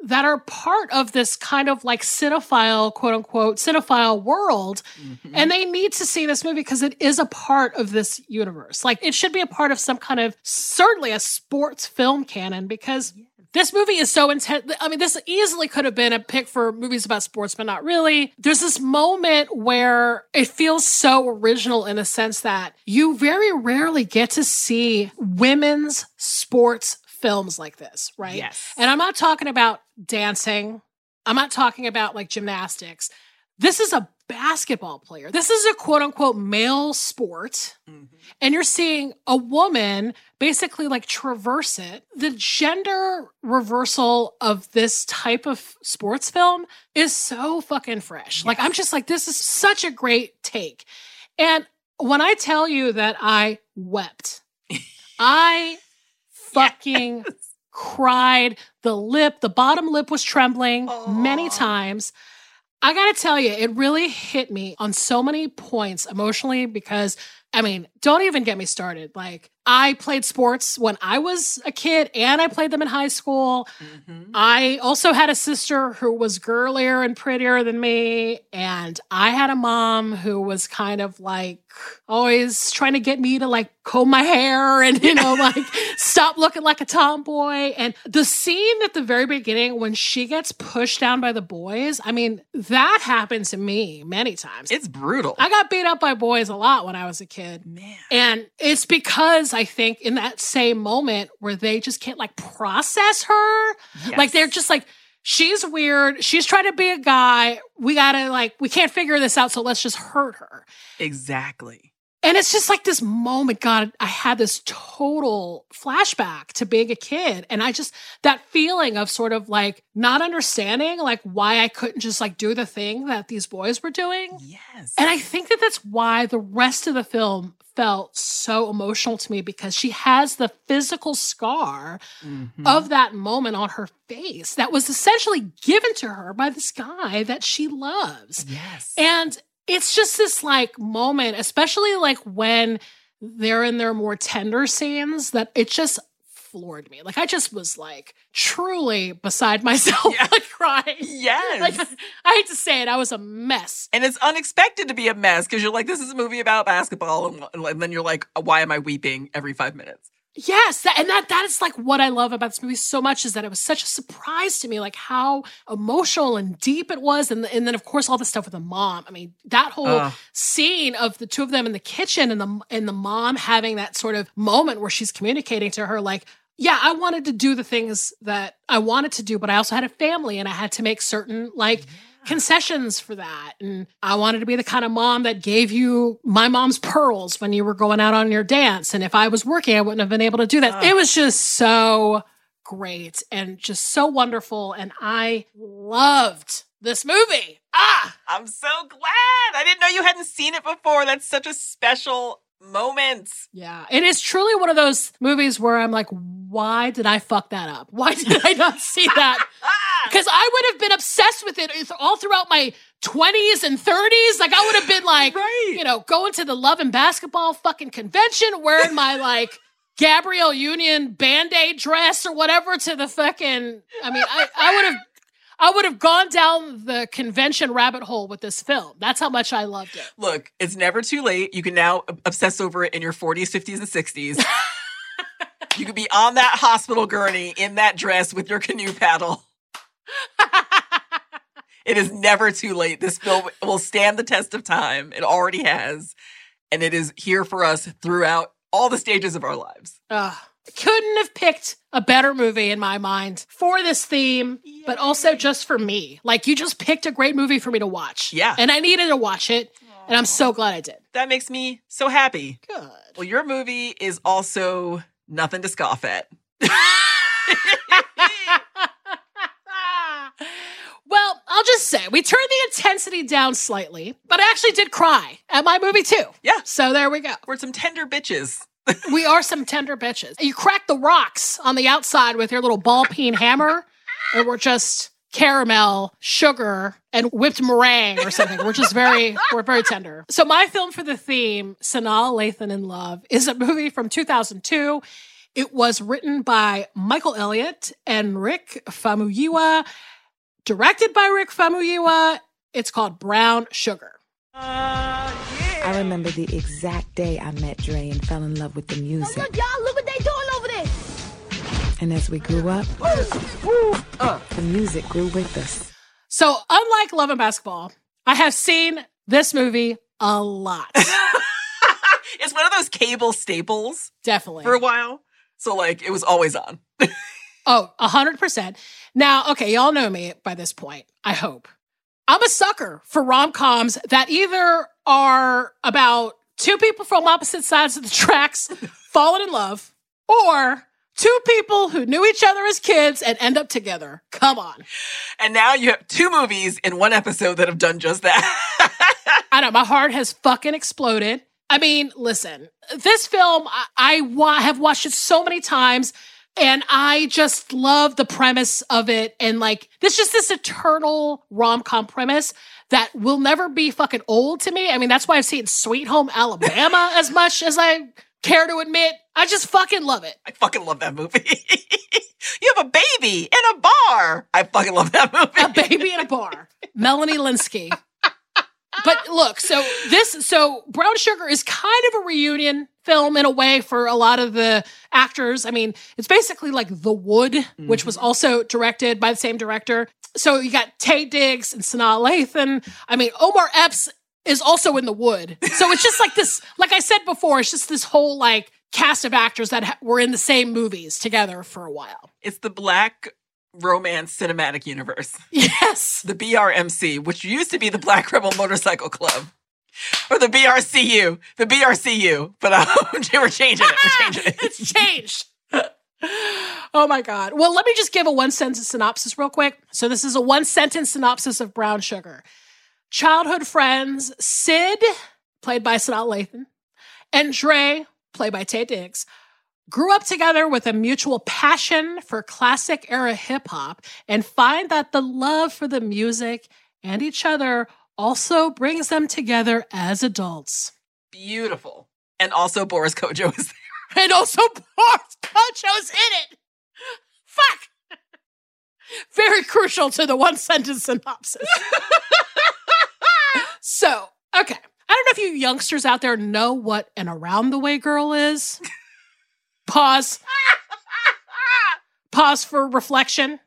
that are part of this kind of like cinephile, quote unquote, cinephile world. Mhm. And they need to see this movie because it is a part of this universe. Like it should be a part of some kind of, certainly a sports film canon because this movie is so intense. I mean, this easily could have been a pick for movies about sports, but not really. There's this moment where it feels so original in the sense that you very rarely get to see women's sports films like this, right? Yes. And I'm not talking about dancing. I'm not talking about like gymnastics. This is a basketball player. This is a quote unquote male sport Mhm. and you're seeing a woman basically like traverse it. The gender reversal of this type of sports film is so fucking fresh. Like, I'm just like, this is such a great take. And when I tell you that I wept, I fucking cried. The lip, the bottom lip was trembling many times. I gotta tell you, it really hit me on so many points emotionally because, I mean, don't even get me started. Like, I played sports when I was a kid and I played them in high school. Mhm. I also had a sister who was girlier and prettier than me. And I had a mom who was kind of like always trying to get me to like comb my hair and, you know, like stop looking like a tomboy. And the scene at the very beginning when she gets pushed down by the boys, I mean, that happened to me many times. It's brutal. I got beat up by boys a lot when I was a kid. Man. And it's because I think in that same moment where they just can't like process her, like they're just like, she's weird. She's trying to be a guy. We gotta like, we can't figure this out. So let's just hurt her. Exactly. And it's just like this moment, God, I had this total flashback to being a kid. And I just, that feeling of sort of like not understanding like why I couldn't just like do the thing that these boys were doing. Yes. And I think that that's why the rest of the film felt so emotional to me because she has the physical scar Mhm. of that moment on her face that was essentially given to her by this guy that she loves. yes. And it's just this like moment, especially like when they're in their more tender scenes, that it just floored me. Like I just was like truly beside myself, Yeah. like crying. yes. Like I hate to say it, I was a mess. and it's unexpected to be a mess because you're like, this is a movie about basketball, and, and then you're like, why am I weeping every five minutes? Yes, that, and that that is like what I love about this movie so much is that it was such a surprise to me, like how emotional and deep it was, and and then of course all the stuff with the mom. I mean, that whole Ugh. scene of the two of them in the kitchen and the and the mom having that sort of moment where she's communicating to her like. Yeah, I wanted to do the things that I wanted to do, but I also had a family and I had to make certain like concessions for that. And I wanted to be the kind of mom that gave you my mom's pearls when you were going out on your dance. And if I was working, I wouldn't have been able to do that. Ah. It was just so great and just so wonderful. And I loved this movie. Ah, I'm so glad. I didn't know you hadn't seen it before. That's such a special moments. Yeah. It is truly one of those movies where I'm like, why did I fuck that up? Why did I not see that? Because I would have been obsessed with it all throughout my 20s and 30s. Like, I would have been like, Right. you know, going to the Love and Basketball fucking convention, wearing my like Gabrielle Union band aid dress or whatever to the fucking. I mean, I, I would have. I would have gone down the convention rabbit hole with this film. That's how much I loved it. Look, it's never too late. You can now obsess over it in your 40s, 50s, and 60s. you could be on that hospital gurney in that dress with your canoe paddle. It is never too late. This film will stand the test of time. It already has. And it is here for us throughout all the stages of our lives. Ugh. couldn't have picked a better movie in my mind for this theme, but also just for me. Like you just picked a great movie for me to watch. Yeah. And I needed to watch it, and I'm so glad I did. That makes me so happy. Good. Well, your movie is also nothing to scoff at. well, I'll just say we turned the intensity down slightly, but I actually did cry at my movie too. Yeah. So there we go. We're some tender bitches. We are some tender bitches. You crack the rocks on the outside with your little ball peen hammer, and we're just caramel, sugar, and whipped meringue or something. We're just very, we're very tender. So my film for the theme, Sanaa Lathan in Love, is a movie from 2002. It was written by Michael Elliott and Rick Famuyiwa, directed by Rick Famuyiwa. It's called Brown Sugar. I remember the exact day I met Dre and fell in love with the music. Oh y'all, look what they doing over there. And as we grew up, the music grew with us. So, unlike Love and Basketball, I have seen this movie a lot. it's one of those cable staples Definitely. for a while. So, like, it was always on. Oh, a hundred percent. Now, okay, y'all know me by this point. I hope. I'm a sucker for rom coms that either are about two people from opposite sides of the tracks falling in love, or two people who knew each other as kids and end up together. Come on. And now you have two movies in one episode that have done just that. I know my heart has fucking exploded. I mean, listen, this film I, I wa- have watched it so many times, and I just love the premise of it. And like, this just this eternal rom com premise that will never be fucking old to me. I mean, that's why I've seen Sweet Home Alabama as much as I care to admit. I just fucking love it. I fucking love that movie. you have a baby in a bar. I fucking love that movie. a baby in a bar. Melanie Lynskey. But look, so this, so Brown Sugar is kind of a reunion film in a way for a lot of the actors. I mean, it's basically like The Wood, which was mm-hmm. also directed by the same director. So you got Taye Diggs and Sanaa Lathan. I mean, Omar Epps is also in The Wood. So it's just like this, like I said before, it's just this whole like cast of actors that ha- were in the same movies together for a while. It's the Black Romance Cinematic Universe, Yes. the BRMC, which used to be the Black Rebel Motorcycle Club. Or the BRCU, the BRCU, but uh, we're changing it. We're changing it. it's changed. oh my God. Well, let me just give a one sentence synopsis real quick. So, this is a one sentence synopsis of Brown Sugar. Childhood friends Sid, played by Sanaa Lathan, and Dre, played by Taye Diggs, grew up together with a mutual passion for classic era hip hop and find that the love for the music and each other also brings them together as adults. Beautiful. And also Boris Kodjoe is there. And also Boris Kodjoe's in it. Fuck. Very crucial to the one sentence synopsis. so, okay. I don't know if you youngsters out there know what an around the way girl is. Pause. Pause for reflection.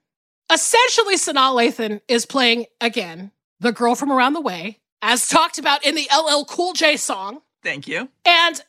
Essentially, Sanaa Lathan is playing again the girl from around the way, as talked about in the LL Cool J song. Thank you. And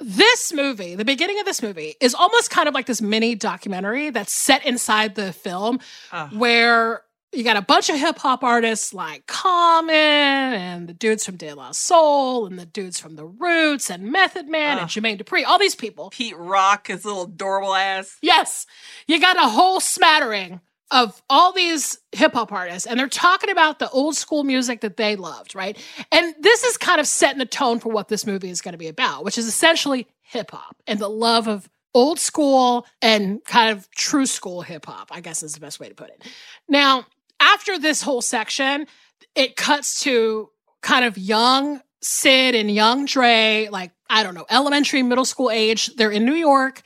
this movie, the beginning of this movie, is almost kind of like this mini documentary that's set inside the film Ah. where you got a bunch of hip hop artists like Common and the dudes from De La Soul and the dudes from The Roots and Method Man Ah. and Jermaine Dupri, all these people. Pete Rock, his little adorable ass. Yes, you got a whole smattering of all these hip hop artists, and they're talking about the old school music that they loved, right? And this is kind of setting the tone for what this movie is going to be about, which is essentially hip hop and the love of old school and kind of true school hip hop, I guess is the best way to put it. Now, after this whole section, it cuts to kind of young Sid and young Dre, like, I don't know, elementary, middle school age. They're in New York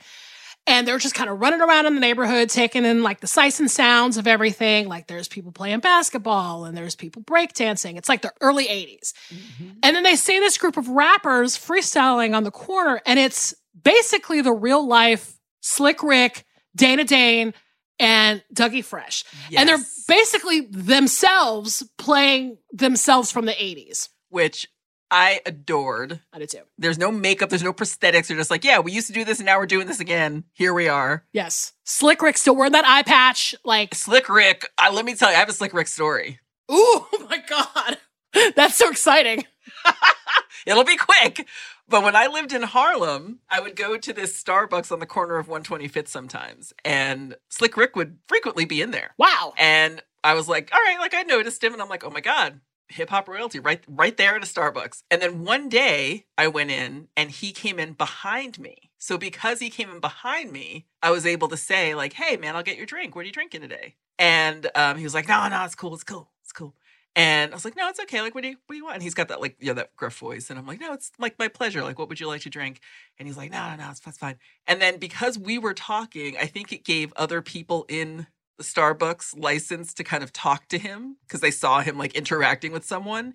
and they're just kind of running around in the neighborhood, taking in like the sights and sounds of everything. Like there's people playing basketball and there's people breakdancing. It's like the early 80s. Mm-hmm. And then they see this group of rappers freestyling on the corner, and it's basically the real life Slick Rick, Dana Dane, and Dougie Fresh. And they're basically themselves playing themselves from the 80s. which I adored. I did too. There's no makeup, there's no prosthetics. They're just like, yeah, we used to do this and now we're doing this again. Here we are. Yes. Slick Rick still wearing that eye patch. Like, Slick Rick, uh, let me tell you, I have a Slick Rick story. ooh, oh my God. That's so exciting. It'll be quick. But when I lived in Harlem, I would go to this Starbucks on the corner of 125th sometimes, and Slick Rick would frequently be in there. Wow. And I was like, all right, like I noticed him, and I'm like, oh my God, hip hop royalty right right there at a Starbucks. And then one day I went in and he came in behind me. So because he came in behind me, I was able to say, like, hey man, I'll get your drink. What are you drinking today? And um, he was like, no, no, it's cool, it's cool, it's cool. And I was like, no, it's okay. Like, what do you what do you want? And he's got that like, yeah, that gruff voice. And I'm like, no, it's like my pleasure. Like, what would you like to drink? And he's like, no, no, no, it's, it's fine. And then because we were talking, I think it gave other people in the Starbucks license to kind of talk to him because they saw him like interacting with someone.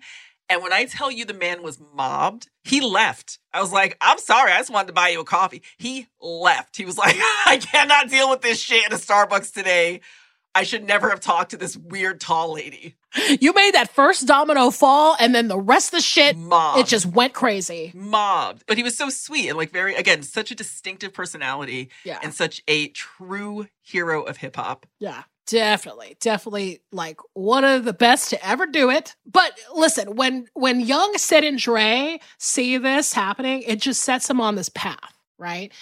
And when I tell you the man was mobbed, he left. I was like, I'm sorry, I just wanted to buy you a coffee. He left. He was like, I cannot deal with this shit at a Starbucks today. I should never have talked to this weird tall lady. You made that first domino fall, and then the rest of the shit, Mobbed. it just went crazy. mobbed. But he was so sweet and like very, again, such a distinctive personality Yeah. and such a true hero of hip hop. Yeah, definitely, definitely like one of the best to ever do it. But listen, when when young Sid and Dre see this happening, it just sets them on this path, right?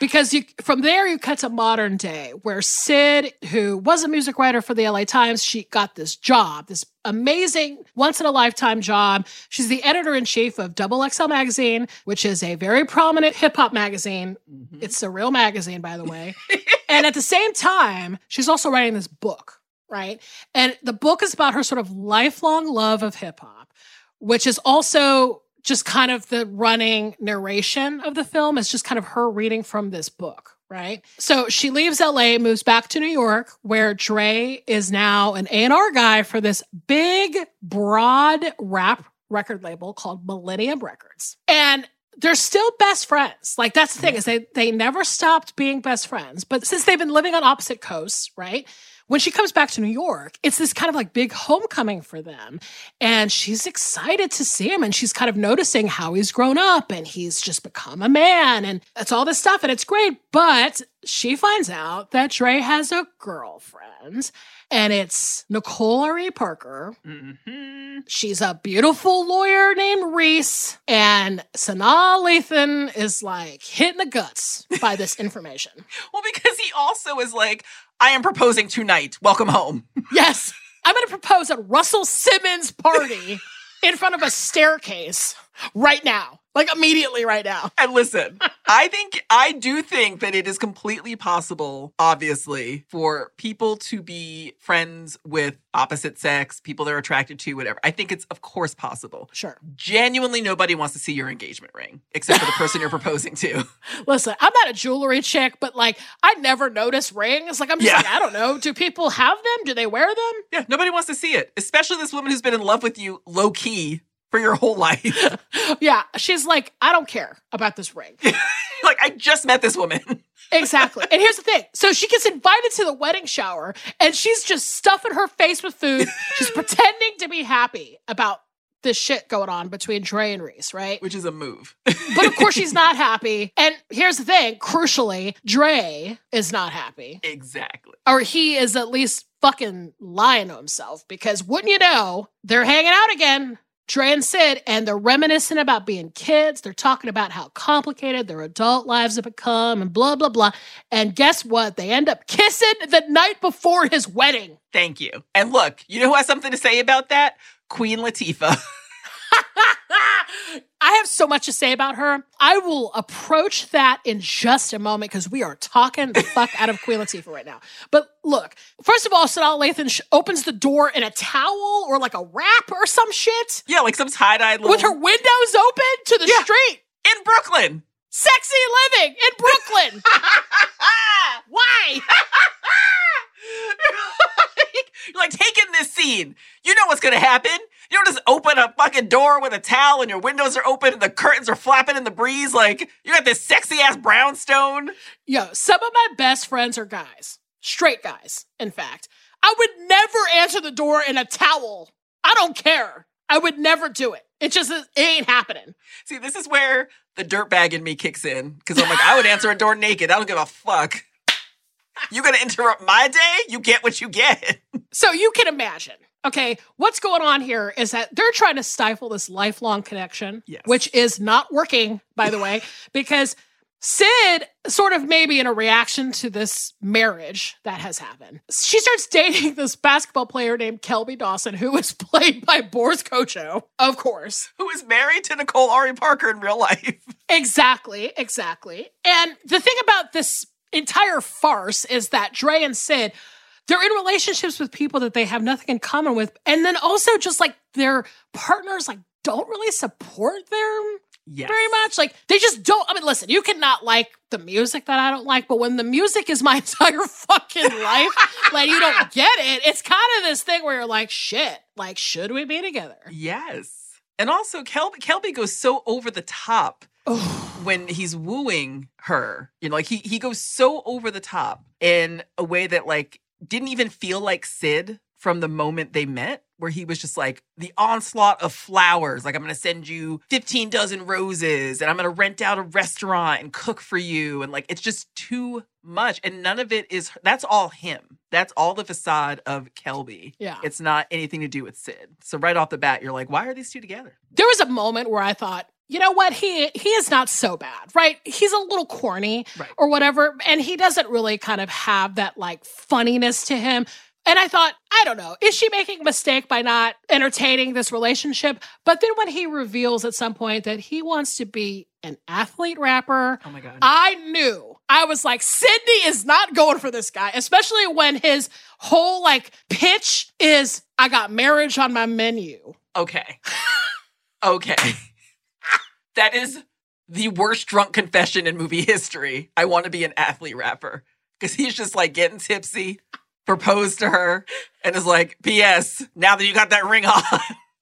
Because you from there you cut to modern day where Sid, who was a music writer for the LA Times, she got this job, this amazing once in a lifetime job. She's the editor in chief of Double XL magazine, which is a very prominent hip hop magazine. Mm-hmm. It's a real magazine, by the way. and at the same time, she's also writing this book, right? And the book is about her sort of lifelong love of hip hop, which is also just kind of the running narration of the film. is just kind of her reading from this book. Right. So she leaves LA, moves back to New York, where Dre is now an A&R guy for this big, broad rap record label called Millennium Records. And they're still best friends. Like that's the thing is they they never stopped being best friends. But since they've been living on opposite coasts, right? When she comes back to New York, it's this kind of like big homecoming for them. And she's excited to see him and she's kind of noticing how he's grown up and he's just become a man and it's all this stuff and it's great. But she finds out that Dre has a girlfriend and it's Nicole Ari Parker. hmm She's a beautiful lawyer named Reese, and Sanaa Lathan is like hitting the guts by this information. Well, because he also is like, I am proposing tonight. Welcome home. yes, I'm going to propose at Russell Simmons' party in front of a staircase right now, like immediately right now. And listen, I think, I do think that it is completely possible, obviously, for people to be friends with opposite sex, people they're attracted to, whatever. I think it's, of course, possible. Sure. Genuinely, nobody wants to see your engagement ring except for the person you're proposing to. Listen, I'm not a jewelry chick, but like I never notice rings. Like I'm just Yeah. like, I don't know. Do people have them? Do they wear them? Yeah, nobody wants to see it, especially this woman who's been in love with you low key for your whole life. Yeah. She's like, I don't care about this ring. like, I just met this woman. Exactly. And here's the thing. So she gets invited to the wedding shower and she's just stuffing her face with food. She's pretending to be happy about this shit going on between Dre and Reese, right? Which is a move. But of course she's not happy. And here's the thing, crucially, Dre is not happy. exactly. Or he is at least fucking lying to himself because wouldn't you know, they're hanging out again Dre and Sid, and they're reminiscing about being kids. They're talking about how complicated their adult lives have become and blah, blah, blah. And guess what? They end up kissing the night before his wedding. Thank you. And look, you know who has something to say about that? Queen Latifah. I have so much to say about her. I will approach that in just a moment because we are talking the fuck out of Queen Latifah right now. But look, first of all, Sanaa Lathan sh- opens the door in a towel or like a wrap or some shit yeah, like some tie dye little. with her windows open to the Yeah. street. in Brooklyn. Sexy living in Brooklyn. Why? You're like, take in this scene. You know what's gonna happen. You don't just open a fucking door with a towel and your windows are open and the curtains are flapping in the breeze. Like, you got this sexy ass brownstone. Yo, some of my best friends are guys, straight guys, in fact. I would never answer the door in a towel. I don't care. I would never do it. It just it ain't happening. See, this is where the dirtbag in me kicks in. Because I'm like, I would answer a door naked. I don't give a fuck. You gonna interrupt my day? You get what you get. So you can imagine, okay, what's going on here is that they're trying to stifle this lifelong connection, Yes. which is not working, by the way, because Sid, sort of maybe in a reaction to this marriage that has happened, she starts dating this basketball player named Kelby Dawson, who is played by Boris Kodjoe, of course. Who is married to Nicole Ari Parker in real life? Exactly, exactly. And the thing about this entire farce is that Dre and Sid, they're in relationships with people that they have nothing in common with. And then also just like their partners like don't really support them Yes. very much. Like they just don't. I mean, listen, you cannot like the music that I don't like, but when the music is my entire fucking life, like you don't get it. It's kind of this thing where you're like, shit, like should we be together? Yes. And also, Kelby, Kelby goes so over the top when he's wooing her. You know, like he he goes so over the top in a way that like didn't even feel like Sid from the moment they met, where he was just like the onslaught of flowers. Like I'm gonna send you 15 dozen roses, and I'm gonna rent out a restaurant and cook for you, and like it's just too much. And none of it is. That's all him. That's all the facade of Kelby. Yeah. It's not anything to do with Sid. So right off the bat, you're like, why are these two together? there was a moment where I thought, you know what, he he is not so bad, right? He's a little corny Right. or whatever, and he doesn't really kind of have that like funniness to him. And I thought, I don't know, is she making a mistake by not entertaining this relationship? But then when he reveals at some point that he wants to be an athlete rapper, Oh my god. I knew. I was like, Sydney is not going for this guy, especially when his whole like pitch is, I got marriage on my menu. Okay. okay. That is the worst drunk confession in movie history. I want to be an athlete rapper. Because he's just like getting tipsy, proposed to her, and is like, P.S. Now that you got that ring on,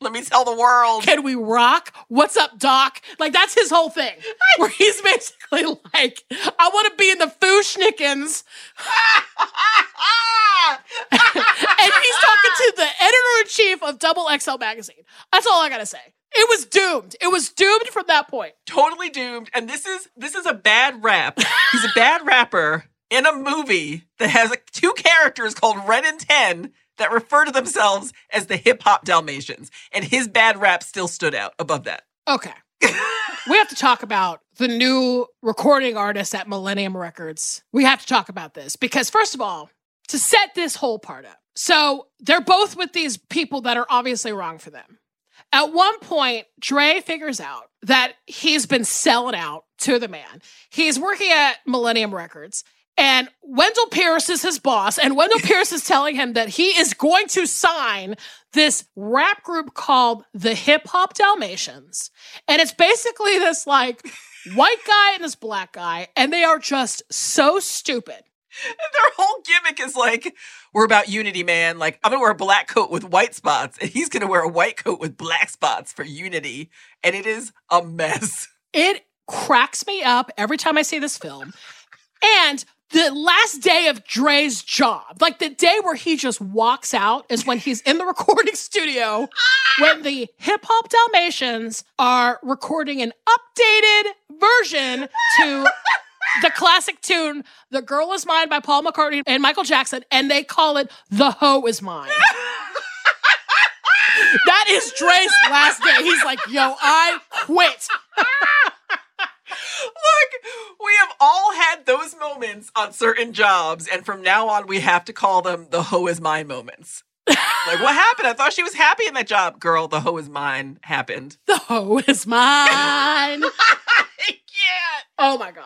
let me tell the world. Can we rock? What's up, Doc? Like that's his whole thing. Where he's basically like, I want to be in the Fu-Schnickens. and he's talking to the editor-in-chief of Double XL magazine. That's all I gotta say. It was doomed. It was doomed from that point. totally doomed. And this is this is a bad rap. He's a bad rapper in a movie that has like, two characters called Red and Ten that refer to themselves as the hip hop Dalmatians. And his bad rap still stood out above that. Okay. we have to talk about the new recording artist at Millennium Records. We have to talk about this because, first of all, to set this whole part up. So they're both with these people that are obviously wrong for them. At one point, Dre figures out that he's been selling out to the man. He's working at Millennium Records. And Wendell Pierce is his boss, and Wendell Pierce is telling him that he is going to sign this rap group called the Hip Hop Dalmatians. And it's basically this like white guy and this black guy, and they are just so stupid. And their whole gimmick is like, we're about unity, man. Like, I'm gonna wear a black coat with white spots, and he's gonna wear a white coat with black spots for unity. And it is a mess. It cracks me up every time I see this film. And the last day of Dre's job, like the day where he just walks out, is when he's in the recording studio when the hip hop Dalmatians are recording an updated version to the classic tune, The Girl Is Mine by Paul McCartney and Michael Jackson, and they call it The Hoe Is Mine. that is Dre's last day. He's like, yo, I quit. Look, we have all had those moments on certain jobs, and from now on, we have to call them the hoe is mine moments. like, what happened? I thought she was happy in that job. Girl, the hoe is mine happened. The hoe is mine. I can't. Oh my God.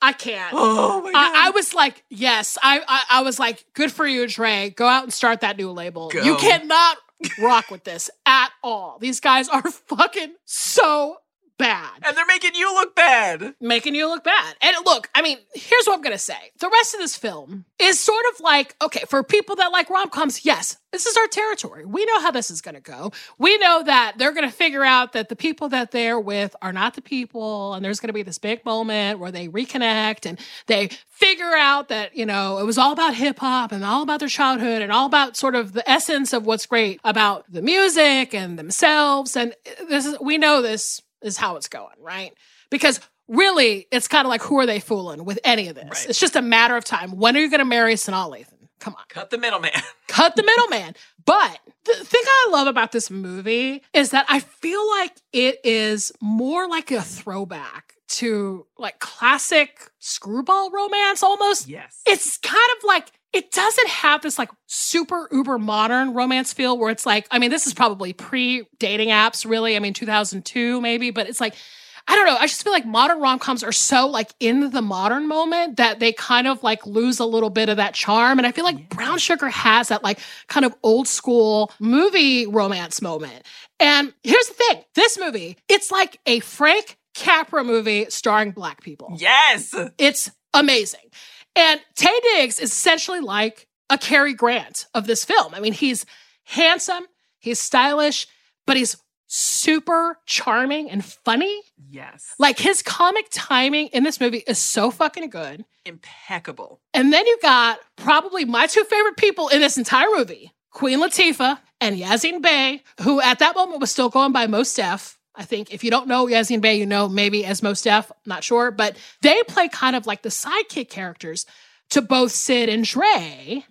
I can't. Oh my God. I, I was like, yes. I, I I was like, good for you, Dre. Go out and start that new label. Go. You cannot rock with this at all. These guys are fucking so bad. and they're making you look bad. making you look bad. And look, I mean, here's what I'm going to say. The rest of this film is sort of like, okay, for people that like rom coms, yes, this is our territory. We know how this is going to go. We know that they're going to figure out that the people that they're with are not the people. And there's going to be this big moment where they reconnect and they figure out that, you know, it was all about hip hop and all about their childhood and all about sort of the essence of what's great about the music and themselves. And this is, we know this is how it's going, right? Because really, it's kind of like, who are they fooling with any of this? Right. It's just a matter of time. When are you going to marry Sanaa Lathan? Come on, Cut the middleman. cut the middleman. But the thing I love about this movie is that I feel like it is more like a throwback to like classic screwball romance almost Yes. it's kind of like it doesn't have this like super uber modern romance feel where it's like i mean this is probably pre dating apps really. I mean 2002 maybe but it's like i don't know. I just feel like modern rom-coms are so like in the modern moment that they kind of like lose a little bit of that charm. And i feel like brown sugar has that like kind of old school movie romance moment. And here's the thing. This movie it's like a frank capra movie starring black people. Yes. it's amazing. And Taye Diggs is essentially like a Cary Grant of this film. I mean, he's handsome, he's stylish, but he's super charming and funny. Yes. Like his comic timing in this movie is so fucking good. impeccable. And then you got probably my two favorite people in this entire movie Queen Latifah and Yasiin Bey, who at that moment was still going by Mos Def. I think if you don't know Yasiin Bey, you know maybe as Mos Def, not sure, but they play kind of like the sidekick characters to both Sid and Dre.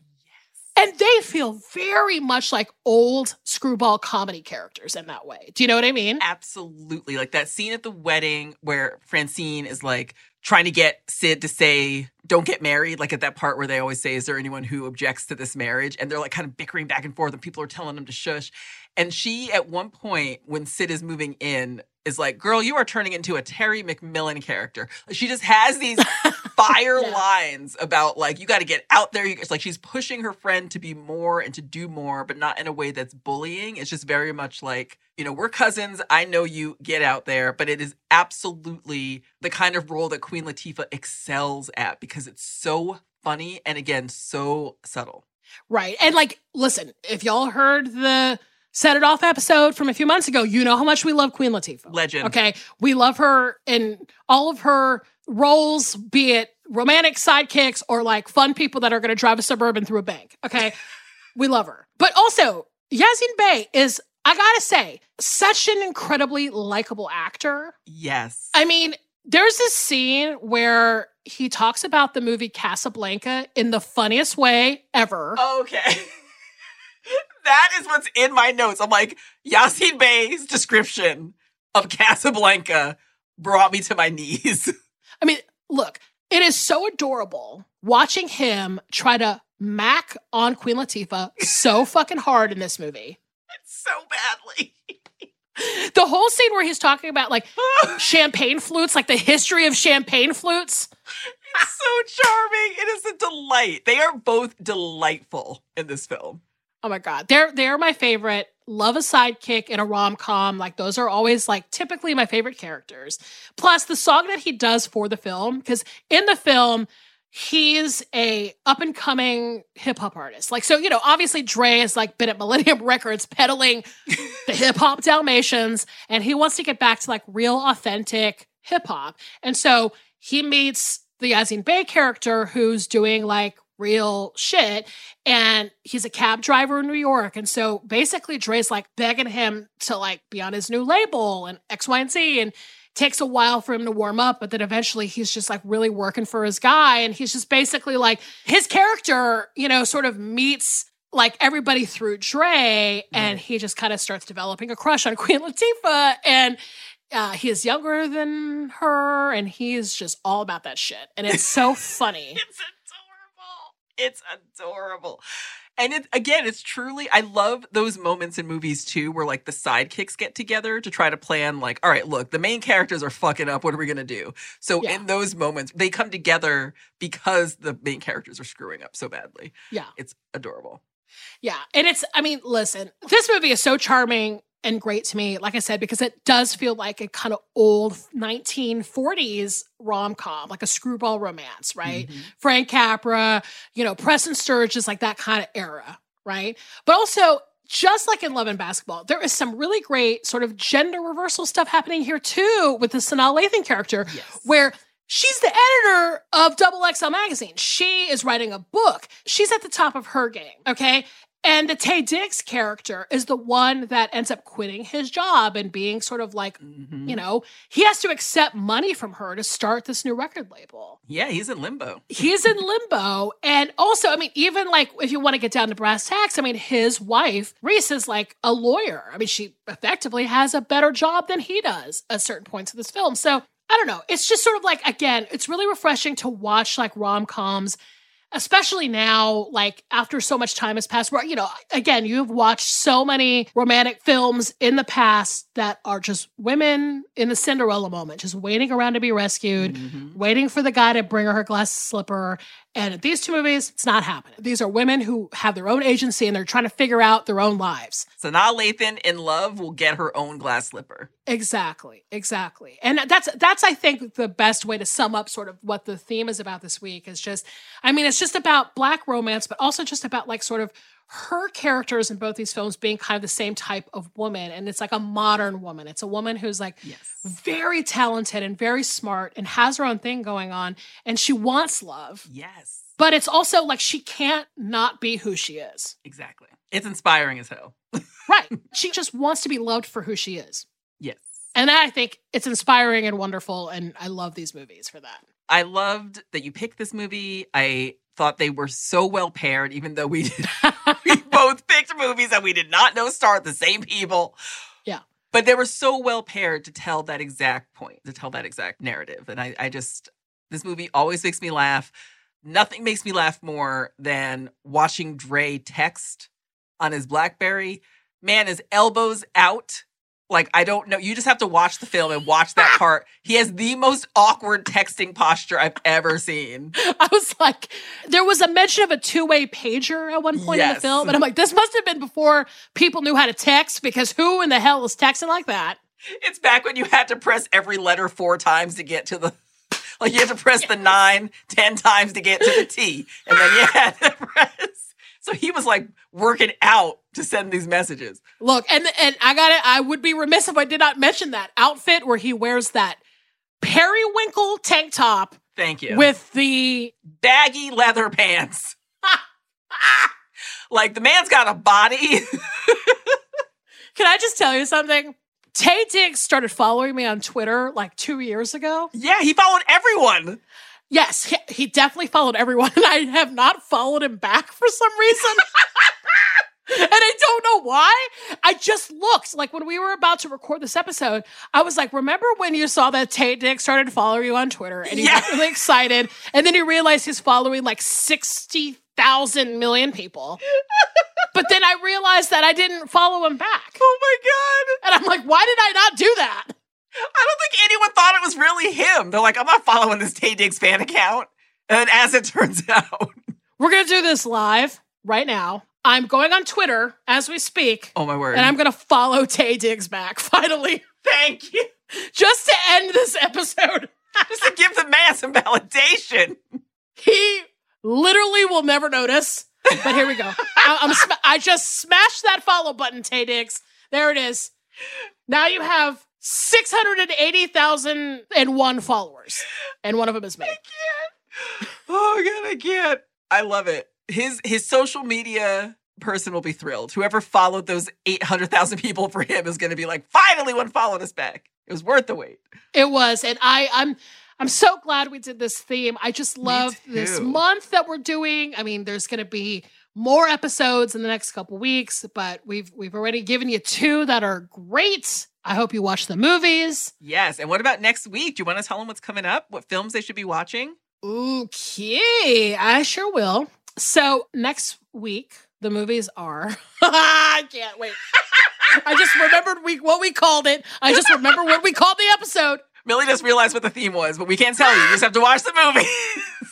And they feel very much like old screwball comedy characters in that way. Do you know what I mean? Absolutely. Like that scene at the wedding where Francine is like trying to get Sid to say, don't get married. Like at that part where they always say, is there anyone who objects to this marriage? And they're like kind of bickering back and forth and people are telling them to shush. And she, at one point, when Sid is moving in, is like, girl, you are turning into a Terry McMillan character. She just has these fire Yeah. lines about like, you got to get out there. It's like she's pushing her friend to be more and to do more, but not in a way that's bullying. It's just very much like, you know, we're cousins. I know you get out there, but it is absolutely the kind of role that Queen Latifah excels at because it's so funny and again, so subtle. Right. And like, listen, if y'all heard the Set It Off episode from a few months ago, you know how much we love Queen Latifah. Legend. Okay. We love her in all of her roles, be it romantic sidekicks or like fun people that are going to drive a suburban through a bank. Okay. we love her. But also, Yasiin Bey is, I gotta say, such an incredibly likable actor. Yes. I mean, there's this scene where he talks about the movie Casablanca in the funniest way ever. Okay. that is what's in my notes. I'm like, Yasiin Bey's description of Casablanca brought me to my knees. I mean, look, it is so adorable watching him try to mac on Queen Latifah so fucking hard in this movie. so badly. The whole scene where he's talking about like champagne flutes, like the history of champagne flutes. It's so charming. It is a delight. They are both delightful in this film. Oh my god, they're they're my favorite. Love a sidekick in a rom com. Like those are always like typically my favorite characters. Plus the song that he does for the film, because in the film he's a up and coming hip hop artist. Like so, you know, obviously Dre has like been at Millennium Records peddling the hip hop Dalmatians, and he wants to get back to like real authentic hip hop. And so he meets the Yasiin Bey character who's doing like real shit and he's a cab driver in New York. And so basically Dre's like begging him to like be on his new label and X, Y, and Z. And takes a while for him to warm up, but then eventually he's just like really working for his guy. And he's just basically like his character, you know, sort of meets like everybody through Dre, and he just kind of starts developing a crush on Queen Latifah, and uh, he is younger than her, and he's just all about that shit, and it's so funny. It's. It's adorable. And it again, it's truly I love those moments in movies too where like the sidekicks get together to try to plan like, all right, look, the main characters are fucking up. What are we gonna do? So Yeah. in those moments, they come together because the main characters are screwing up so badly. Yeah. It's adorable. Yeah. And it's, I mean, listen, this movie is so charming and great to me, like I said, because it does feel like a kind of old 1940s rom com, like a screwball romance, right? Mm-hmm. Frank Capra, you know, Preston Sturges, like that kind of era, right? But also, just like in Love and Basketball, there is some really great sort of gender reversal stuff happening here too with the Sanaa Lathan character, where she's the editor of Double XL magazine. She is writing a book. She's at the top of her game, okay? And the Taye Diggs character is the one that ends up quitting his job and being sort of like, Mm-hmm. you know, he has to accept money from her to start this new record label Yeah, he's in limbo. he's in limbo. And also, I mean, even like if you want to get down to brass tacks, I mean, his wife, Reese, is like a lawyer. I mean, she effectively has a better job than he does at certain points of this film. So I don't know. It's just sort of like, again, it's really refreshing to watch like rom coms. Especially now, like after so much time has passed, where, you know, again, you've watched so many romantic films in the past that are just women in the Cinderella moment, just waiting around to be rescued Mm-hmm. waiting for the guy to bring her her glass slipper. And at these two movies, it's not happening. These are women who have their own agency and they're trying to figure out their own lives. So Sanaa Lathan in love will get her own glass slipper. Exactly, exactly. And that's that's I think the best way to sum up sort of what the theme is about this week is just I mean it's just about black romance but also just about like sort of her characters in both these films being kind of the same type of woman and it's like a modern woman. It's a woman who's like yes. very talented and very smart and has her own thing going on and she wants love. Yes. But it's also like she can't not be who she is. Exactly. It's inspiring as hell. Right. she just wants to be loved for who she is. Yes. And that I think it's inspiring and wonderful. And I love these movies for that. I loved that you picked this movie. I thought they were so well paired, even though we did, we both picked movies that we did not know star the same people. Yeah. But they were so well paired to tell that exact point, to tell that exact narrative. And I, I just, this movie always makes me laugh. Nothing makes me laugh more than watching Dre text on his Blackberry. Man, his elbows out. Like, I don't know. You just have to watch the film and watch that ah! part. He has the most awkward texting posture I've ever seen. I was like, there was a mention of a two way pager at one point in the film. And I'm like, this must have been before people knew how to text because who in the hell is texting like that? It's back when you had to press every letter four times to get to the. Like you had to press the nine ten times to get to the T, and then you had to press. So he was like working out to send these messages. Look, and and I got it. I would be remiss if I did not mention that outfit where he wears that periwinkle tank top Thank you. with the baggy leather pants. like the man's got a body. Can I just tell you something? Taye Diggs started following me on Twitter like two years ago. yeah, he followed everyone. Yes, he, he definitely followed everyone, and I have not followed him back for some reason. and I don't know why. I just looked like when we were about to record this episode, I was like, remember when you saw that Taye Diggs started following you on Twitter and you got really excited, and then you realized he's following like 60,000 million people. but then I realized that I didn't follow him back. Oh my god. And I'm like, why did I not do that? I don't think anyone thought it was really him. They're like, I'm not following this Taye Diggs fan account. And as it turns out, We're going to do this live right now. I'm going on Twitter as we speak, oh my word. and I'm going to follow Taye Diggs back finally, Thank you. just to end this episode. Just to give the man some validation. He literally will never notice. But here we go. I, I'm sma- I just smashed that follow button, Taye Diggs. There it is. Now you have 680,001 followers, and one of them is me. Oh god, I can't. I love it. His his social media person will be thrilled. Whoever followed those 800,000 people for him is going to be like, finally one followed us back. It was worth the wait. It was, and I, I'm, I'm so glad we did this theme. I just love this month that we're doing. I mean, there's going to be more episodes in the next couple weeks, but we've we've already given you two that are great. I hope you watch the movies. Yes. And what about next week? Do you want to tell them what's coming up? What films they should be watching? Okay, I sure will. So next week, the movies are. I can't wait. I just remembered we what we called it. I just remember what we called the episode. Millie just realized what the theme was, but we can't tell you. You just have to watch the movie.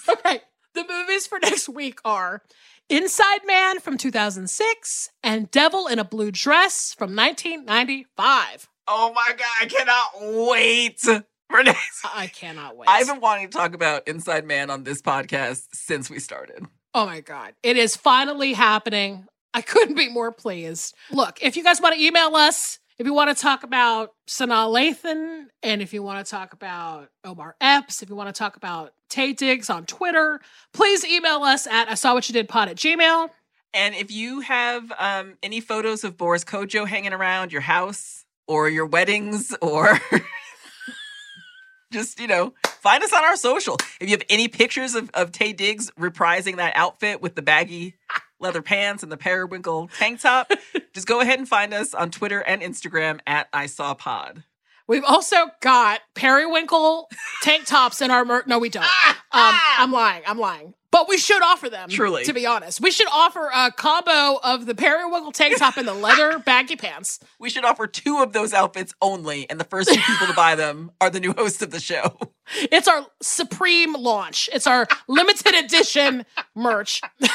Okay, the movies for next week are Inside Man from 2006 and Devil in a Blue Dress from 1995. Oh my God. I cannot wait for next. I cannot wait. I've been wanting to talk about Inside Man on this podcast since we started. Oh my God. It is finally happening. I couldn't be more pleased. Look, if you guys want to email us, if you want to talk about Sanaa Lathan, and if you want to talk about Omar Epps, if you want to talk about Taye Diggs on Twitter, please email us at I saw what you did pod at Gmail. And if you have um, any photos of Boris Kodjoe hanging around your house or your weddings or just, you know, find us on our social. If you have any pictures of, of Taye Diggs reprising that outfit with the baggy leather pants and the periwinkle tank top, just go ahead and find us on Twitter and Instagram at I Saw Pod. We've also got periwinkle tank tops in our merch. No, we don't. Um, I'm lying. I'm lying. But we should offer them. Truly. To be honest, we should offer a combo of the periwinkle tank top and the leather baggy pants. We should offer two of those outfits only, and the first two people to buy them are the new hosts of the show. It's our supreme launch. It's our limited edition merch. the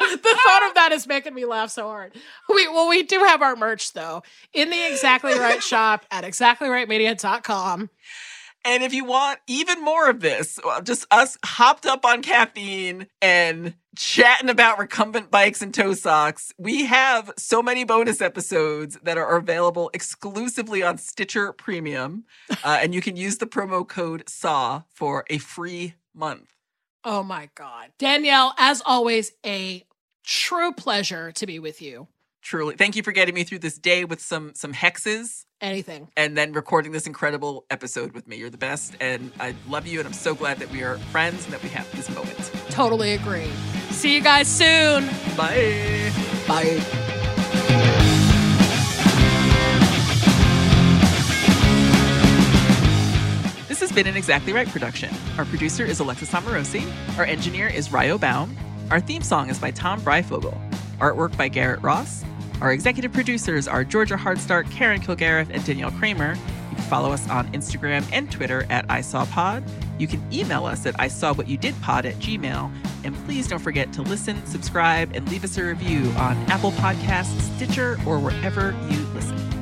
thought of that is making me laugh so hard. We well, we do have our merch though in the exactly right shop at exactlyrightmedia.com. And if you want even more of this, well, just us hopped up on caffeine and chatting about recumbent bikes and toe socks, we have so many bonus episodes that are available exclusively on Stitcher Premium. Uh, and you can use the promo code SAW for a free month. Oh my God. Danielle, as always, a true pleasure to be with you. Truly. Thank you for getting me through this day with some some hexes Anything. and then recording this incredible episode with me. You're the best and I love you and I'm so glad that we are friends and that we have this moment. Totally agree. See you guys soon. Bye. Bye. This has been an Exactly Right production. Our producer is Alexis Amorosi. Our engineer is Ryo Baum. Our theme song is by Tom Breyfogle. Artwork by Garrett Ross. Our executive producers are Georgia Hardstark, Karen Kilgariff, and Danielle Kramer. You can follow us on Instagram and Twitter at ISawPod. You can email us at ISawWhatYouDidPod at Gmail. And please don't forget to listen, subscribe, and leave us a review on Apple Podcasts, Stitcher, or wherever you listen.